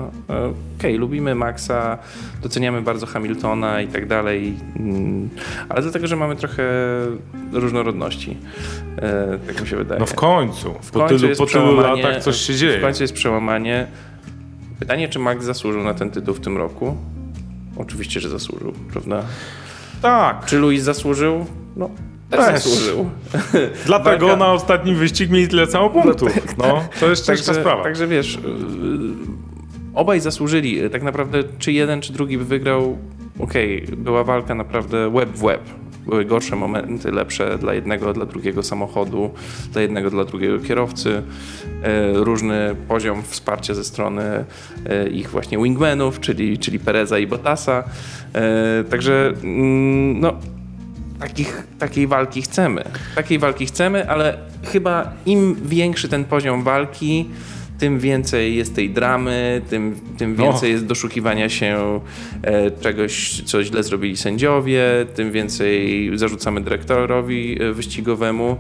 Speaker 1: Okej, lubimy Maxa, doceniamy bardzo Hamiltona i tak dalej, mm, ale dlatego, że mamy trochę różnorodności. E, Tak mi się wydaje.
Speaker 2: No w końcu,
Speaker 1: W
Speaker 2: po
Speaker 1: końcu
Speaker 2: tylu,
Speaker 1: jest
Speaker 2: po tylu latach coś się dzieje.
Speaker 1: W końcu jest przełamanie. Pytanie, czy Max zasłużył na ten tytuł w tym roku? Oczywiście, że zasłużył, prawda?
Speaker 2: Tak,
Speaker 1: Czy Luis zasłużył? No, też,
Speaker 2: Też.
Speaker 1: zasłużył.
Speaker 2: dlatego
Speaker 1: Walka-
Speaker 2: na ostatnim wyścig mieli tyle samo punktów. No, to jest ciężka
Speaker 1: Także,
Speaker 2: sprawa.
Speaker 1: także wiesz, yy, obaj zasłużyli. Tak naprawdę, czy jeden, czy drugi by wygrał, okej, była walka naprawdę web w web. Były gorsze momenty, lepsze dla jednego, dla drugiego samochodu, dla jednego, dla drugiego kierowcy. E, różny poziom wsparcia ze strony e, ich właśnie wingmanów, czyli, czyli Pereza i Bottasa. E, także mm, no, takich, takiej walki chcemy. Takiej walki chcemy, ale chyba im większy ten poziom walki, tym więcej jest tej dramy, tym, tym więcej jest doszukiwania się e, czegoś, co źle zrobili sędziowie, tym więcej zarzucamy dyrektorowi e, wyścigowemu.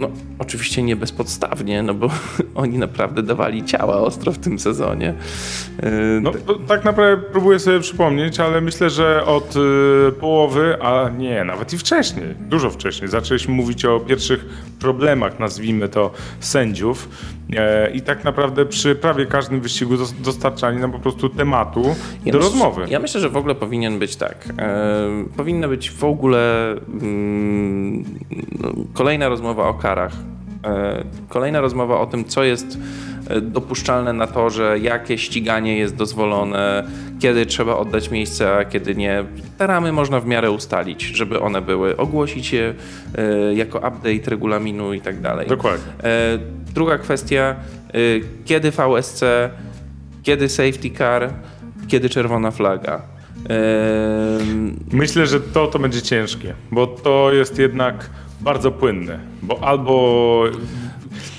Speaker 1: No, oczywiście nie bezpodstawnie, no bo oni naprawdę dawali ciała ostro w tym sezonie. E,
Speaker 2: No, tak naprawdę próbuję sobie przypomnieć, ale myślę, że od y, połowy, a nie, nawet i wcześniej, dużo wcześniej, zaczęliśmy mówić o pierwszych problemach, nazwijmy to, sędziów. E, I tak naprawdę przy prawie każdym wyścigu dos- dostarczali nam po prostu tematu
Speaker 1: Ja
Speaker 2: do
Speaker 1: myślę-
Speaker 2: rozmowy.
Speaker 1: Ja myślę, że w ogóle powinien być tak. E, powinna być w ogóle mm, no, kolejna rozmowa o karach. E, kolejna rozmowa o tym, co jest e, dopuszczalne na torze, jakie ściganie jest dozwolone, kiedy trzeba oddać miejsce, a kiedy nie. Te ramy można w miarę ustalić, żeby one były. Ogłosić je e, jako update regulaminu i tak dalej.
Speaker 2: Dokładnie.
Speaker 1: Druga kwestia, kiedy VSC, kiedy safety car, kiedy czerwona flaga.
Speaker 2: Myślę, że to, to będzie ciężkie, bo to jest jednak bardzo płynne, bo albo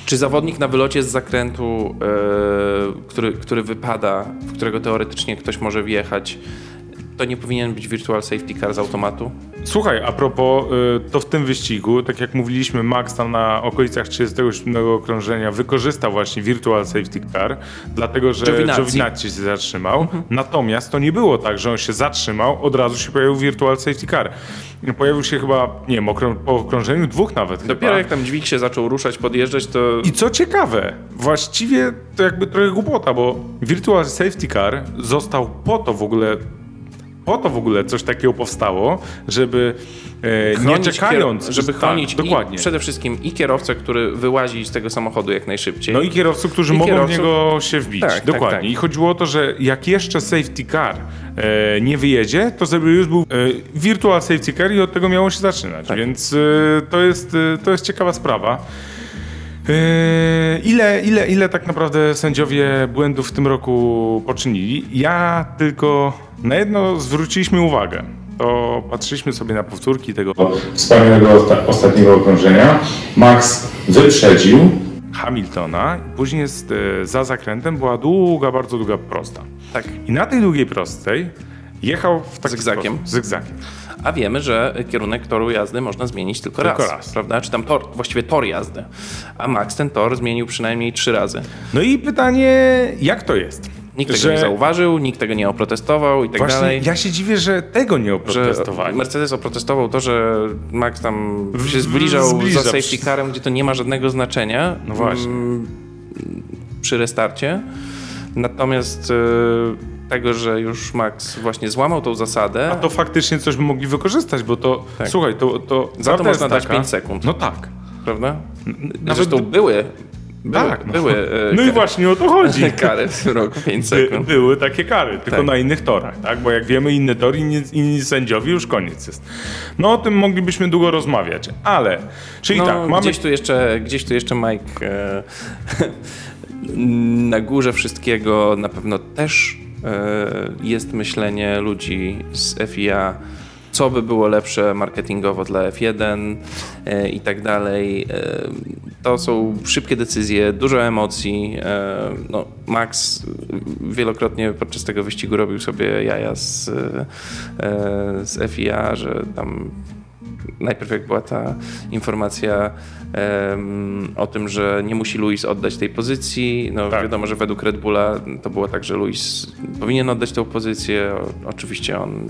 Speaker 1: Czy zawodnik na wylocie z zakrętu, e, który, który wypada, w którego teoretycznie ktoś może wjechać, to nie powinien być virtual safety car z automatu?
Speaker 2: Słuchaj, a propos, y, to w tym wyścigu, tak jak mówiliśmy, Max tam na okolicach 37 okrążenia wykorzystał właśnie Virtual Safety Car, dlatego że
Speaker 1: Giovinazzi.
Speaker 2: Się zatrzymał. Natomiast to nie było tak, że on się zatrzymał, od razu się pojawił Virtual Safety Car. Pojawił się chyba, nie wiem, okrą- po okrążeniu dwóch nawet
Speaker 1: Dopiero
Speaker 2: chyba.
Speaker 1: jak tam dźwig się zaczął ruszać, podjeżdżać, to
Speaker 2: I co ciekawe, właściwie to jakby trochę głupota, bo Virtual Safety Car został po to w ogóle, po to w ogóle coś takiego powstało, żeby e, nie czekając,
Speaker 1: kier- żeby
Speaker 2: tak,
Speaker 1: chronić
Speaker 2: dokładnie.
Speaker 1: I przede wszystkim i kierowcę, który wyłazi z tego samochodu jak najszybciej.
Speaker 2: No i kierowców, którzy
Speaker 1: I
Speaker 2: mogą
Speaker 1: kierowców-
Speaker 2: w niego się wbić.
Speaker 1: Tak, tak,
Speaker 2: Dokładnie.
Speaker 1: tak.
Speaker 2: I chodziło o to, że jak jeszcze safety car e, nie wyjedzie, to żeby już był e, virtual safety car i od tego miało się zaczynać.
Speaker 1: Tak.
Speaker 2: Więc e, to, jest, e, to jest ciekawa sprawa. E, ile, ile, ile tak naprawdę sędziowie błędów w tym roku poczynili? Ja tylko na jedno zwróciliśmy uwagę. To patrzyliśmy sobie na powtórki tego
Speaker 3: wspaniałego osta- ostatniego okrążenia. Max wyprzedził,
Speaker 2: Hamiltona. Później jest, e, za zakrętem była długa, bardzo długa prosta.
Speaker 1: Tak.
Speaker 2: I na tej długiej prostej jechał w taki
Speaker 1: Zygzakiem.
Speaker 2: Sposób, zygzakiem.
Speaker 1: A wiemy, że kierunek toru jazdy można zmienić tylko,
Speaker 2: Tylko
Speaker 1: raz,
Speaker 2: raz.
Speaker 1: prawda? Czy tam tor, właściwie tor jazdy. A Max ten tor zmienił przynajmniej trzy razy.
Speaker 2: No i pytanie, jak to jest?
Speaker 1: Nikt tego
Speaker 2: Że
Speaker 1: nie zauważył, nikt tego nie oprotestował i tak
Speaker 2: Właśnie
Speaker 1: dalej.
Speaker 2: ja się dziwię, że tego nie oprotestowali.
Speaker 1: Mercedes oprotestował to, że Max tam się zbliżał
Speaker 2: zbliża.
Speaker 1: za safety carem, gdzie to nie ma żadnego znaczenia.
Speaker 2: No właśnie.
Speaker 1: mm, Przy restarcie. Natomiast e, tego, że już Max właśnie złamał tą zasadę,
Speaker 2: A to faktycznie coś by mogli wykorzystać, bo to,
Speaker 1: Tak.
Speaker 2: słuchaj, to, to
Speaker 1: Za to można dać
Speaker 2: taka-
Speaker 1: 5 sekund.
Speaker 2: No tak.
Speaker 1: prawda?
Speaker 2: Nawet-
Speaker 1: Zresztą były, były,
Speaker 2: tak, no.
Speaker 1: były e,
Speaker 2: No i właśnie o to chodzi.
Speaker 1: kary w tym roku, 5
Speaker 2: By,
Speaker 1: sekund.
Speaker 2: były takie kary, tylko
Speaker 1: Tak.
Speaker 2: na innych torach, tak? Bo jak wiemy, inne tory, inni, inni sędziowie, już koniec jest. No o tym moglibyśmy długo rozmawiać, ale, czyli
Speaker 1: No,
Speaker 2: tak, mamy
Speaker 1: gdzieś, tu jeszcze, gdzieś tu jeszcze Mike e, na górze wszystkiego na pewno też e, jest myślenie ludzi z FIA, co by było lepsze marketingowo dla F1 e, i tak dalej. E, to są szybkie decyzje, dużo emocji. E, no, Max wielokrotnie podczas tego wyścigu robił sobie jaja z, e, z FIA, że tam najpierw jak była ta informacja o tym, że nie musi Luis oddać tej pozycji, no
Speaker 2: Tak.
Speaker 1: wiadomo, że według Red Bulla to było tak, że Luis powinien oddać tę pozycję. O, oczywiście on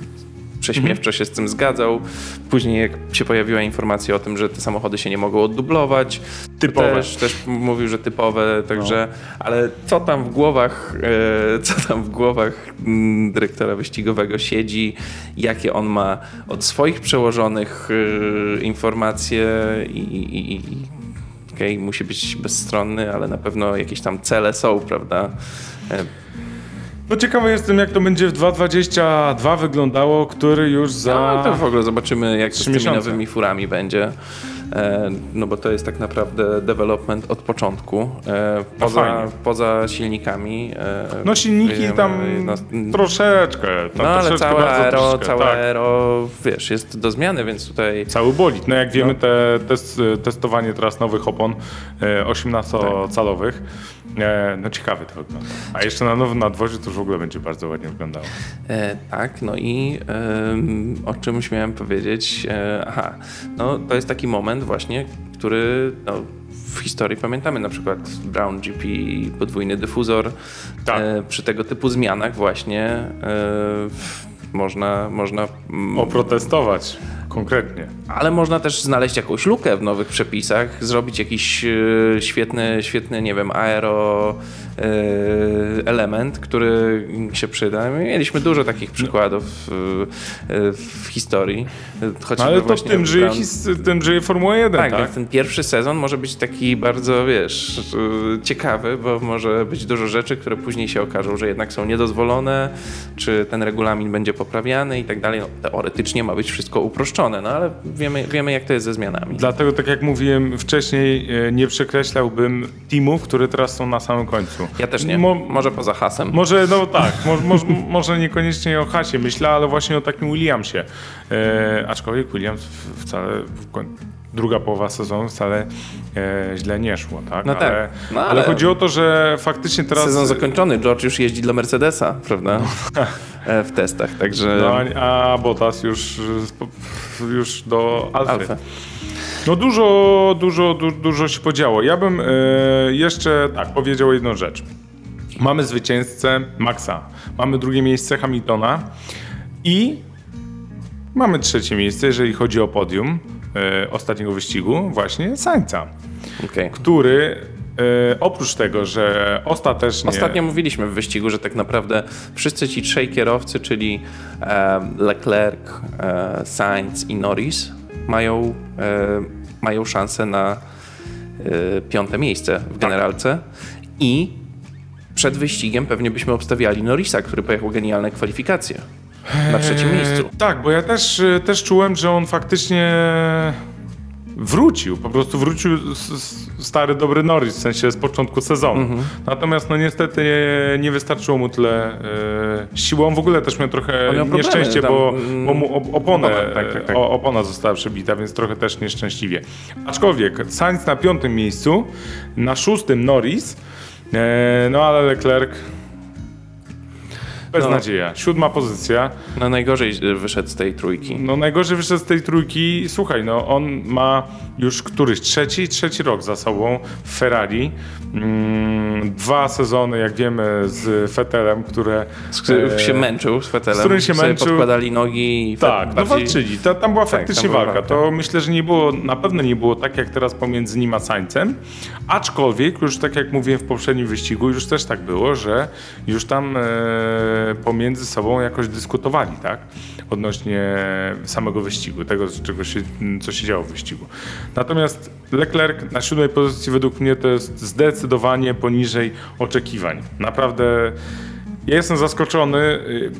Speaker 1: prześmiewczo się z tym zgadzał. Później jak się pojawiła informacja o tym, że te samochody się nie mogą oddublować,
Speaker 2: Typowe.
Speaker 1: Też, też mówił, że typowe, także, ale co tam w głowach, e, co tam w głowach mm, dyrektora wyścigowego siedzi, jakie on ma od swoich przełożonych e, informacje i, i, i okej, musi być bezstronny, ale na pewno jakieś tam cele są, prawda?
Speaker 2: No ciekawy jestem, jak to będzie w 2.22 wyglądało, który już za...
Speaker 1: No to w ogóle zobaczymy, jak to z tymi
Speaker 2: miesiące.
Speaker 1: nowymi furami będzie. E, no bo to jest tak naprawdę development od początku. E, poza,
Speaker 2: fajnie.
Speaker 1: poza silnikami. E,
Speaker 2: No silniki
Speaker 1: wiemy,
Speaker 2: tam
Speaker 1: no,
Speaker 2: troszeczkę. Tam
Speaker 1: no ale całe aero, całe
Speaker 2: tak.
Speaker 1: aero, wiesz, jest do zmiany, więc tutaj...
Speaker 2: Cały bolid. No jak wiemy, te test, testowanie teraz nowych opon e, 18-calowych. E, no ciekawe to wygląda. A jeszcze na nowym nadwoziu to już w ogóle będzie bardzo ładnie wyglądało.
Speaker 1: E, tak, no i em, o czymś miałem powiedzieć. E, aha, no to jest taki moment właśnie, który no, w historii pamiętamy, na przykład Brown GP, podwójny dyfuzor.
Speaker 2: Tak.
Speaker 1: E, przy tego typu zmianach właśnie e, można, można mm,
Speaker 2: Oprotestować konkretnie.
Speaker 1: ale można też znaleźć jakąś lukę w nowych przepisach, zrobić jakiś e, świetny, świetny, nie wiem, aero e, element, który się przyda. Mieliśmy dużo takich przykładów e, w historii. Chociażby
Speaker 2: ale to
Speaker 1: właśnie
Speaker 2: tym żyje,
Speaker 1: Brown-
Speaker 2: tym żyje Formuła 1,
Speaker 1: tak,
Speaker 2: tak?
Speaker 1: więc ten pierwszy sezon może być taki bardzo, wiesz, ciekawy, bo może być dużo rzeczy, które później się okażą, że jednak są niedozwolone, czy ten regulamin będzie poprawiany i tak dalej. No, teoretycznie ma być wszystko uproszczone, no ale wiemy, wiemy jak to jest ze zmianami.
Speaker 2: Dlatego, tak jak mówiłem wcześniej, e, nie przekreślałbym teamów, które teraz są na samym końcu.
Speaker 1: Ja też nie.
Speaker 2: Mo-
Speaker 1: może poza hasem.
Speaker 2: Może, no tak, mo, mo, może niekoniecznie o Hasie myślę, ale właśnie o takim Williamsie. E, aczkolwiek Williams wcale, w koń- druga połowa sezonu wcale e, źle nie szło, tak?
Speaker 1: No tak.
Speaker 2: ale,
Speaker 1: No
Speaker 2: ale...
Speaker 1: ale-
Speaker 2: chodzi o to, że faktycznie teraz...
Speaker 1: Sezon zakończony, George już jeździ dla Mercedesa, prawda? E, w testach, także
Speaker 2: No, a, a Bottas już, już do Alfy.
Speaker 1: Alfa.
Speaker 2: No dużo, dużo, du, dużo się podziało. Ja bym e, jeszcze tak powiedział jedną rzecz. Mamy zwycięzcę Maxa, mamy drugie miejsce Hamiltona i mamy trzecie miejsce, jeżeli chodzi o podium ostatniego wyścigu, właśnie Sańca,
Speaker 1: Okej.
Speaker 2: który e, oprócz tego, że ostatecznie...
Speaker 1: Ostatnio mówiliśmy w wyścigu, że tak naprawdę wszyscy ci trzej kierowcy, czyli e, Leclerc, e, Sainz i Norris, mają, e, mają szansę na e, piąte miejsce w generalce. I przed wyścigiem pewnie byśmy obstawiali Norrisa, który pojechał genialne kwalifikacje na trzecim
Speaker 2: E,
Speaker 1: miejscu.
Speaker 2: Tak, bo ja też, e, też czułem, że on faktycznie wrócił. Po prostu wrócił stary, dobry Norris, w sensie z początku sezonu.
Speaker 1: Mhm.
Speaker 2: Natomiast no niestety nie, nie wystarczyło mu tyle e, siły. On w ogóle też miał trochę
Speaker 1: miał
Speaker 2: nieszczęście,
Speaker 1: tam,
Speaker 2: bo,
Speaker 1: mm,
Speaker 2: bo mu op- oponę,
Speaker 1: opona, tak, tak, tak.
Speaker 2: O, opona została przebita, więc trochę też nieszczęśliwie. Aczkolwiek Sainz na piątym miejscu, na szóstym Norris, e, no ale Leclerc beznadzieja. Siódma pozycja.
Speaker 1: No najgorzej wyszedł z tej trójki.
Speaker 2: No najgorzej wyszedł z tej trójki. Słuchaj, no on ma już któryś trzeci, trzeci rok za sobą w Ferrari. Mm, dwa sezony, jak wiemy, z Fetelem, które...
Speaker 1: Z którym
Speaker 2: e,
Speaker 1: się męczył z Fetelem.
Speaker 2: z którym się męczył.
Speaker 1: podkładali nogi i
Speaker 2: Tak, no
Speaker 1: bardziej-
Speaker 2: walczyli. Ta, tam była
Speaker 1: Tak,
Speaker 2: faktycznie
Speaker 1: tam była
Speaker 2: walka.
Speaker 1: walka.
Speaker 2: To myślę, że nie było, na pewno nie było tak jak teraz pomiędzy nim a Sańcem. Aczkolwiek, już tak jak mówiłem w poprzednim wyścigu, już też tak było, że już tam e, pomiędzy sobą jakoś dyskutowali, tak? Odnośnie samego wyścigu, tego, czego się, co się działo w wyścigu. Natomiast Leclerc na siódmej pozycji według mnie to jest zdecydowanie poniżej oczekiwań. Naprawdę ja jestem zaskoczony, y,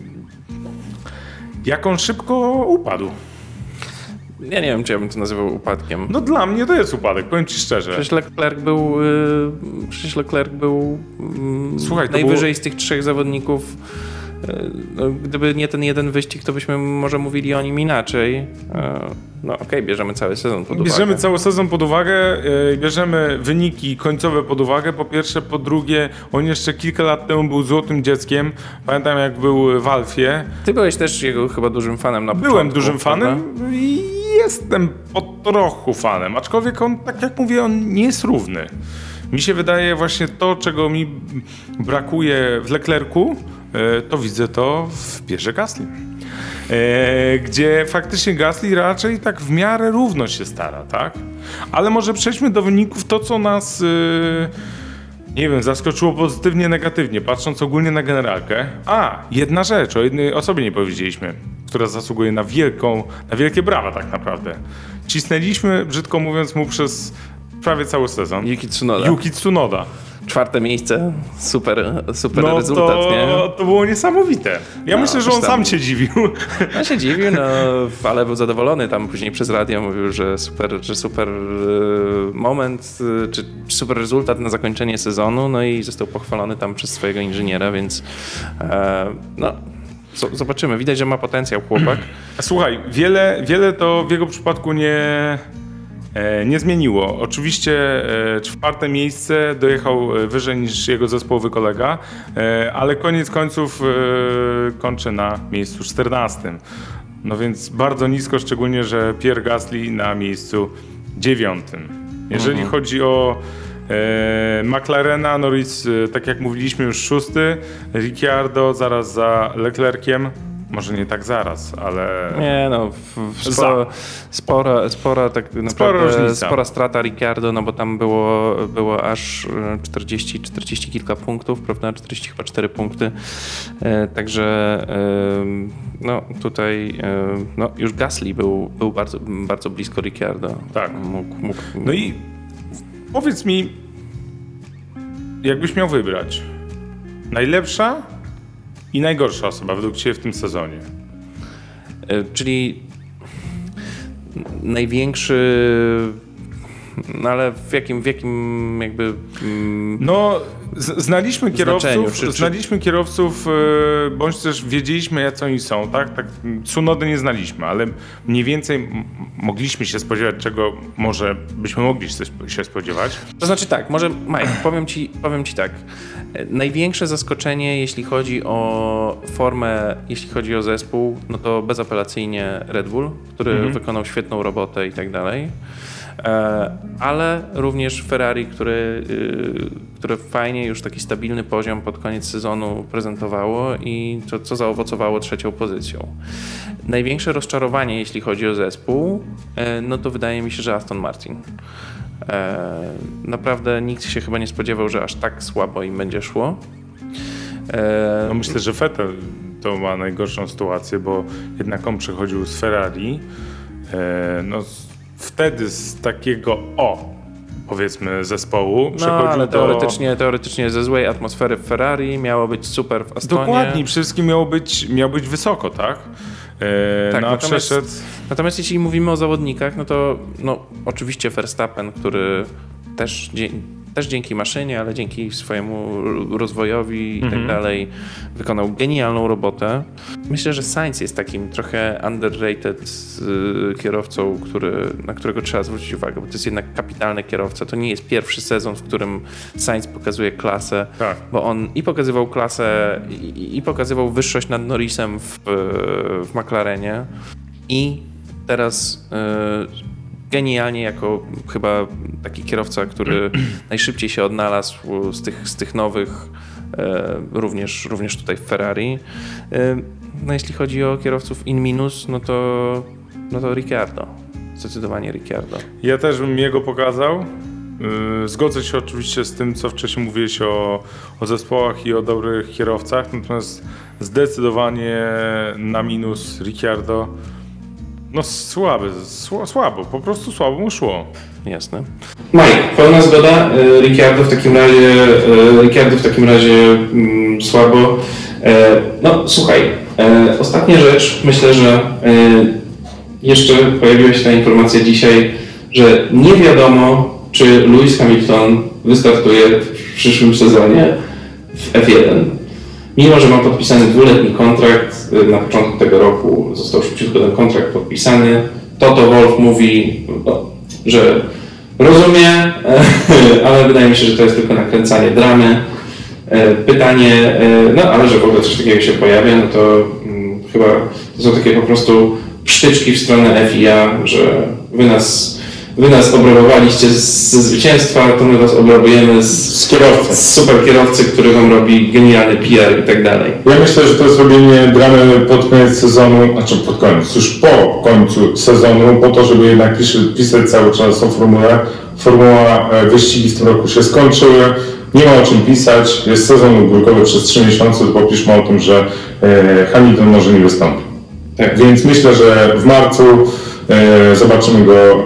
Speaker 2: jak on szybko upadł.
Speaker 1: Ja nie wiem, czy ja bym to nazywał upadkiem.
Speaker 2: No dla mnie to jest upadek, powiem ci szczerze.
Speaker 1: Przecież Leclerc był, y, przecież Leclerc był y,
Speaker 2: Słuchaj, to
Speaker 1: najwyżej z tych trzech zawodników. Y, no, gdyby nie ten jeden wyścig, to byśmy może mówili o nim inaczej. Y, no okej, bierzemy cały sezon pod uwagę.
Speaker 2: Bierzemy cały sezon pod uwagę, yy, bierzemy wyniki końcowe pod uwagę, po pierwsze, po drugie, on jeszcze kilka lat temu był złotym dzieckiem. Pamiętam jak był w Alfie.
Speaker 1: Ty byłeś też jego chyba dużym fanem na
Speaker 2: Byłem
Speaker 1: początku,
Speaker 2: dużym
Speaker 1: prawda?
Speaker 2: fanem i jestem po trochu fanem, aczkolwiek on, tak jak mówię, on nie jest równy. Mi się wydaje właśnie to, czego mi brakuje w Leclercu, e, to widzę to w Pierze Gasly. E, gdzie faktycznie Gasly raczej tak w miarę równo się stara, tak? Ale może przejdźmy do wyników, to co nas... e, nie wiem, zaskoczyło pozytywnie, negatywnie, patrząc ogólnie na generalkę. A, jedna rzecz, o jednej osobie nie powiedzieliśmy, która zasługuje na wielką, na wielkie brawa tak naprawdę. Cisnęliśmy, brzydko mówiąc, mu przez prawie cały sezon.
Speaker 1: Yuki Tsunoda.
Speaker 2: Yuki Tsunoda.
Speaker 1: czwarte miejsce, super, super
Speaker 2: No
Speaker 1: rezultat,
Speaker 2: to,
Speaker 1: nie?
Speaker 2: to było niesamowite. Ja
Speaker 1: No,
Speaker 2: myślę, że on
Speaker 1: tam.
Speaker 2: sam się dziwił.
Speaker 1: On się dziwił, no, ale był zadowolony. Tam później przez radio mówił, że super, że super e, moment, e, czy super rezultat na zakończenie sezonu, no i został pochwalony tam przez swojego inżyniera, więc e, no, zobaczymy. Widać, że ma potencjał chłopak.
Speaker 2: Słuchaj, wiele, wiele to w jego przypadku nie, e, nie zmieniło. Oczywiście e, czwarte miejsce dojechał e, wyżej niż jego zespołowy kolega, ale koniec końców kończy na miejscu 14. No więc bardzo nisko, szczególnie, że Pierre Gasly na miejscu dziewiątym. Jeżeli chodzi o McLarena, Norris, e, tak jak mówiliśmy, już szósty, Ricciardo zaraz za Leclerciem. Może nie tak zaraz, ale
Speaker 1: Nie no, sporo, spora, spora tak naprawdę spora strata Ricciardo, no bo tam było, było aż e, 40, 40 kilka punktów, prawda? 40 chyba 4 punkty. E, także e, no tutaj e, no, już Gasly był, był bardzo, bardzo blisko Ricciardo.
Speaker 2: Tak.
Speaker 1: Mógł, mógł,
Speaker 2: No i powiedz mi, jakbyś miał wybrać najlepsza i najgorsza osoba według Ciebie w tym sezonie?
Speaker 1: E, Czyli największy, no ale w jakim, w jakim jakby... mm,
Speaker 2: No, znaliśmy kierowców,
Speaker 1: czy- czy-
Speaker 2: znaliśmy kierowców, bądź też wiedzieliśmy, jacy oni są, tak? tak Tsunody nie znaliśmy, ale mniej więcej mogliśmy się spodziewać, czego może byśmy mogli się sp- się spodziewać.
Speaker 1: To znaczy tak, może Mike, powiem ci, powiem ci tak. Największe zaskoczenie, jeśli chodzi o formę, jeśli chodzi o zespół, no to bezapelacyjnie Red Bull, który wykonał świetną robotę i tak dalej. E, Ale również Ferrari, które, y, które fajnie już taki stabilny poziom pod koniec sezonu prezentowało i to, co zaowocowało trzecią pozycją. Największe rozczarowanie, jeśli chodzi o zespół, e, no to wydaje mi się, że Aston Martin. E, naprawdę nikt się chyba nie spodziewał, że aż tak słabo im będzie szło.
Speaker 2: No myślę, że Vettel to ma najgorszą sytuację, bo jednak on przechodził z Ferrari. No, wtedy z takiego o, powiedzmy, zespołu
Speaker 1: no, ale
Speaker 2: do...
Speaker 1: teoretycznie, teoretycznie ze złej atmosfery w Ferrari miało być super w Astonie.
Speaker 2: Dokładnie, przede wszystkim miało być, miał być wysoko, tak? E,
Speaker 1: Tak,
Speaker 2: no
Speaker 1: natomiast-
Speaker 2: przeszedł...
Speaker 1: Natomiast jeśli mówimy o zawodnikach, no to no, oczywiście Verstappen, który też, też dzięki maszynie, ale dzięki swojemu rozwojowi i tak dalej wykonał genialną robotę. Myślę, że Sainz jest takim trochę underrated y, kierowcą, który, na którego trzeba zwrócić uwagę, bo to jest jednak kapitalny kierowca. To nie jest pierwszy sezon, w którym Sainz pokazuje klasę,
Speaker 2: Tak.
Speaker 1: bo on i pokazywał klasę, i, i pokazywał wyższość nad Norrisem w, w McLarenie i teraz y, genialnie jako chyba taki kierowca, który najszybciej się odnalazł z tych, z tych nowych, e, również, również tutaj w Ferrari. E, No jeśli chodzi o kierowców in minus, no to, no to Ricciardo. Zdecydowanie Ricciardo.
Speaker 2: Ja też bym jego pokazał. Yy, Zgodzę się oczywiście z tym, co wcześniej mówiłeś o, o zespołach i o dobrych kierowcach, natomiast zdecydowanie na minus Ricciardo. No słaby, sła- słabo, po prostu słabo mu szło.
Speaker 1: Jasne.
Speaker 4: Mike, pełna zgoda. E, Ricciardo w takim razie, e, Ricciardo w takim razie mm, słabo. E, No słuchaj, e, ostatnia rzecz, myślę, że e, jeszcze pojawiła się ta informacja dzisiaj, że nie wiadomo, czy Lewis Hamilton wystartuje w przyszłym sezonie w F1. Mimo, że ma podpisany dwuletni kontrakt, na początku tego roku został szybciutko ten kontrakt podpisany, Toto Wolf mówi, no, że rozumie, ale wydaje mi się, że to jest tylko nakręcanie dramy. E, Pytanie, e, no ale że w ogóle coś takiego się pojawia, no to mm, chyba to są takie po prostu psztyczki w stronę FIA, że wy nas, wy nas obrabowaliście ze zwycięstwa, to my was obrabujemy z,
Speaker 3: Z kierowcy.
Speaker 4: z super kierowcy, który wam robi genialny PR i tak dalej.
Speaker 3: Ja myślę, że to jest robienie dramy pod koniec sezonu, znaczy pod koniec, już po końcu sezonu, po to, żeby jednak pisać, pisać cały czas o formułę. Formuła e, wyścigi w tym roku się skończyły, nie ma o czym pisać, jest sezon ogórkowy przez 3 miesiące, to popiszmy o tym, że e, Hamilton może nie wystąpi.
Speaker 4: Tak.
Speaker 3: Więc myślę, że w marcu e, zobaczymy go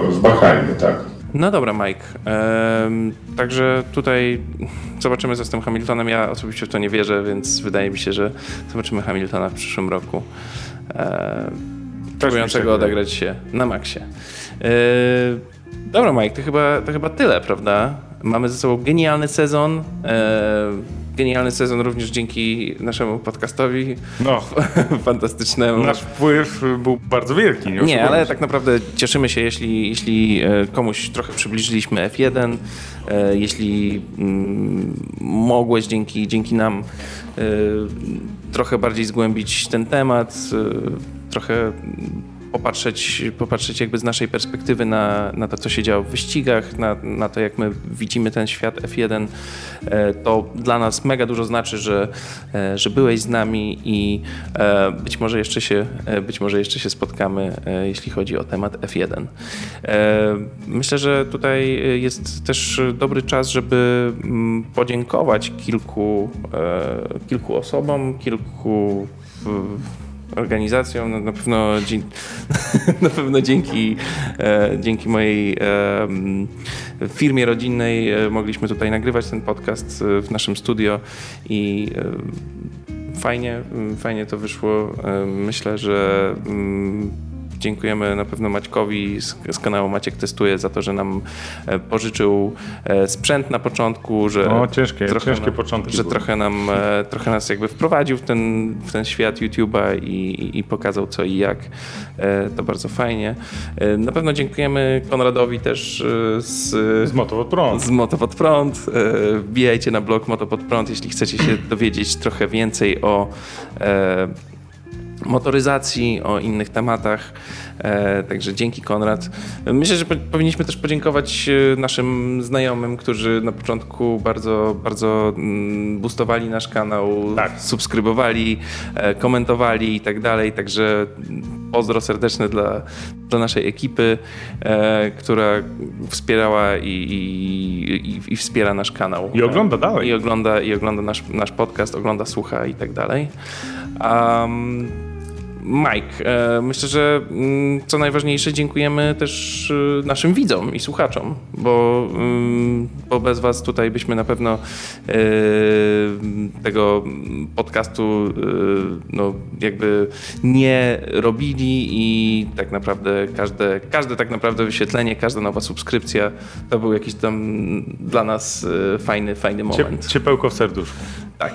Speaker 3: tak.
Speaker 1: No dobra, Mike. Ehm, także tutaj zobaczymy co z tym Hamiltonem. Ja osobiście w to nie wierzę, więc wydaje mi się, że zobaczymy Hamiltona w przyszłym roku. Ehm, próbującego odegrać się na maksie. Ehm, dobra, Mike, to chyba, to chyba tyle, prawda? Mamy ze sobą genialny sezon. Ehm, genialny sezon również dzięki naszemu podcastowi
Speaker 2: No,
Speaker 1: fantastycznemu.
Speaker 2: nasz wpływ był bardzo wielki. Nie,
Speaker 1: Nie, ale tak naprawdę cieszymy się, jeśli, jeśli e, komuś trochę przybliżyliśmy F1, e, jeśli mm, mogłeś dzięki, dzięki nam e, trochę bardziej zgłębić ten temat, trochę popatrzeć, popatrzeć jakby z naszej perspektywy na, na to, co się działo w wyścigach, na, na to, jak my widzimy ten świat F1, e, to dla nas mega dużo znaczy, że, e, że byłeś z nami i e, być może jeszcze się, być może jeszcze się spotkamy, jeśli chodzi o temat F1. E, Myślę, że tutaj jest też dobry czas, żeby mm, podziękować kilku, kilku osobom, kilku organizacjom. No, na, pewno, na pewno dzięki, e, dzięki mojej e, firmie rodzinnej e, mogliśmy tutaj nagrywać ten podcast e, w naszym studio i fajnie, fajnie to wyszło. E, Myślę, że Dziękujemy na pewno Maćkowi z, z kanału Maciek Testuje za to, że nam e, pożyczył e, sprzęt na początku, że
Speaker 2: No, ciężkie, ciężkie
Speaker 1: nam,
Speaker 2: początki
Speaker 1: że
Speaker 2: były.
Speaker 1: trochę nam, e, trochę nas jakby wprowadził w ten, w ten świat YouTube'a i, i- pokazał co i jak. To bardzo fajnie. Na pewno dziękujemy Konradowi też z,
Speaker 2: Z prąd.
Speaker 1: z Moto pod prąd. E, Wbijajcie na blog Moto pod prąd, jeśli chcecie się dowiedzieć trochę więcej o motoryzacji, o innych tematach. E, także dzięki Konrad. Myślę, że po, powinniśmy też podziękować e, naszym znajomym, którzy na początku bardzo, bardzo mm, boostowali nasz kanał,
Speaker 2: Tak.
Speaker 1: subskrybowali, e, komentowali i tak dalej. Także pozdro serdeczne dla, dla naszej ekipy, która wspierała i, i, i, i wspiera nasz kanał.
Speaker 2: I ogląda dalej.
Speaker 1: I ogląda, i ogląda nasz, nasz podcast, ogląda, słucha i tak dalej. Um, Mike, e, myślę, że mm, co najważniejsze dziękujemy też e, naszym widzom i słuchaczom, bo, mm, bo bez was tutaj byśmy na pewno e, tego podcastu no, jakby nie robili i tak naprawdę każde, każde tak naprawdę wyświetlenie, każda nowa subskrypcja to był jakiś tam dla nas fajny, fajny moment.
Speaker 2: ciepełko w serduszku.
Speaker 1: Tak.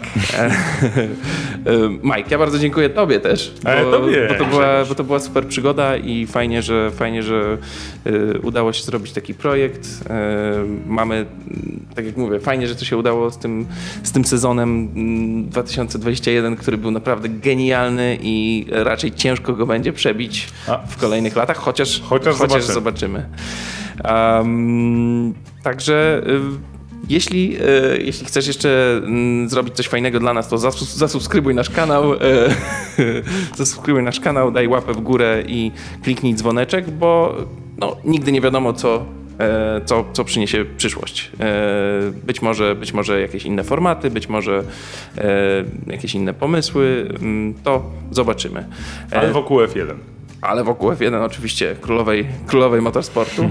Speaker 1: Mike, ja bardzo dziękuję Tobie też. Bo,
Speaker 2: Tobie,
Speaker 1: bo, to była, bo to była super przygoda i fajnie, że, fajnie, że e, udało się zrobić taki projekt. E, mamy, mm, tak jak mówię, fajnie, że to się udało z tym, z tym sezonem mm, 2021, który był naprawdę genialny i raczej ciężko go będzie przebić
Speaker 2: A.
Speaker 1: w kolejnych latach, chociaż,
Speaker 2: Chociaż zobaczymy.
Speaker 1: zobaczymy. Um, także y, jeśli, y, jeśli chcesz jeszcze mm, zrobić coś fajnego dla nas, to zasubskrybuj nasz kanał, y, zasubskrybuj nasz kanał, daj łapę w górę i kliknij dzwoneczek, bo no, nigdy nie wiadomo, co, e, co, co przyniesie przyszłość. E, Być może, być może jakieś inne formaty, być może e, jakieś inne pomysły, mm, to zobaczymy. E,
Speaker 2: Ale wokół F1.
Speaker 1: ale wokół F1 oczywiście królowej, królowej motorsportu.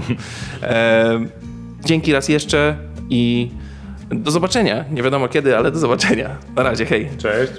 Speaker 1: E, dzięki raz jeszcze i do zobaczenia. Nie wiadomo kiedy, ale do zobaczenia. Na razie, hej.
Speaker 2: Cześć.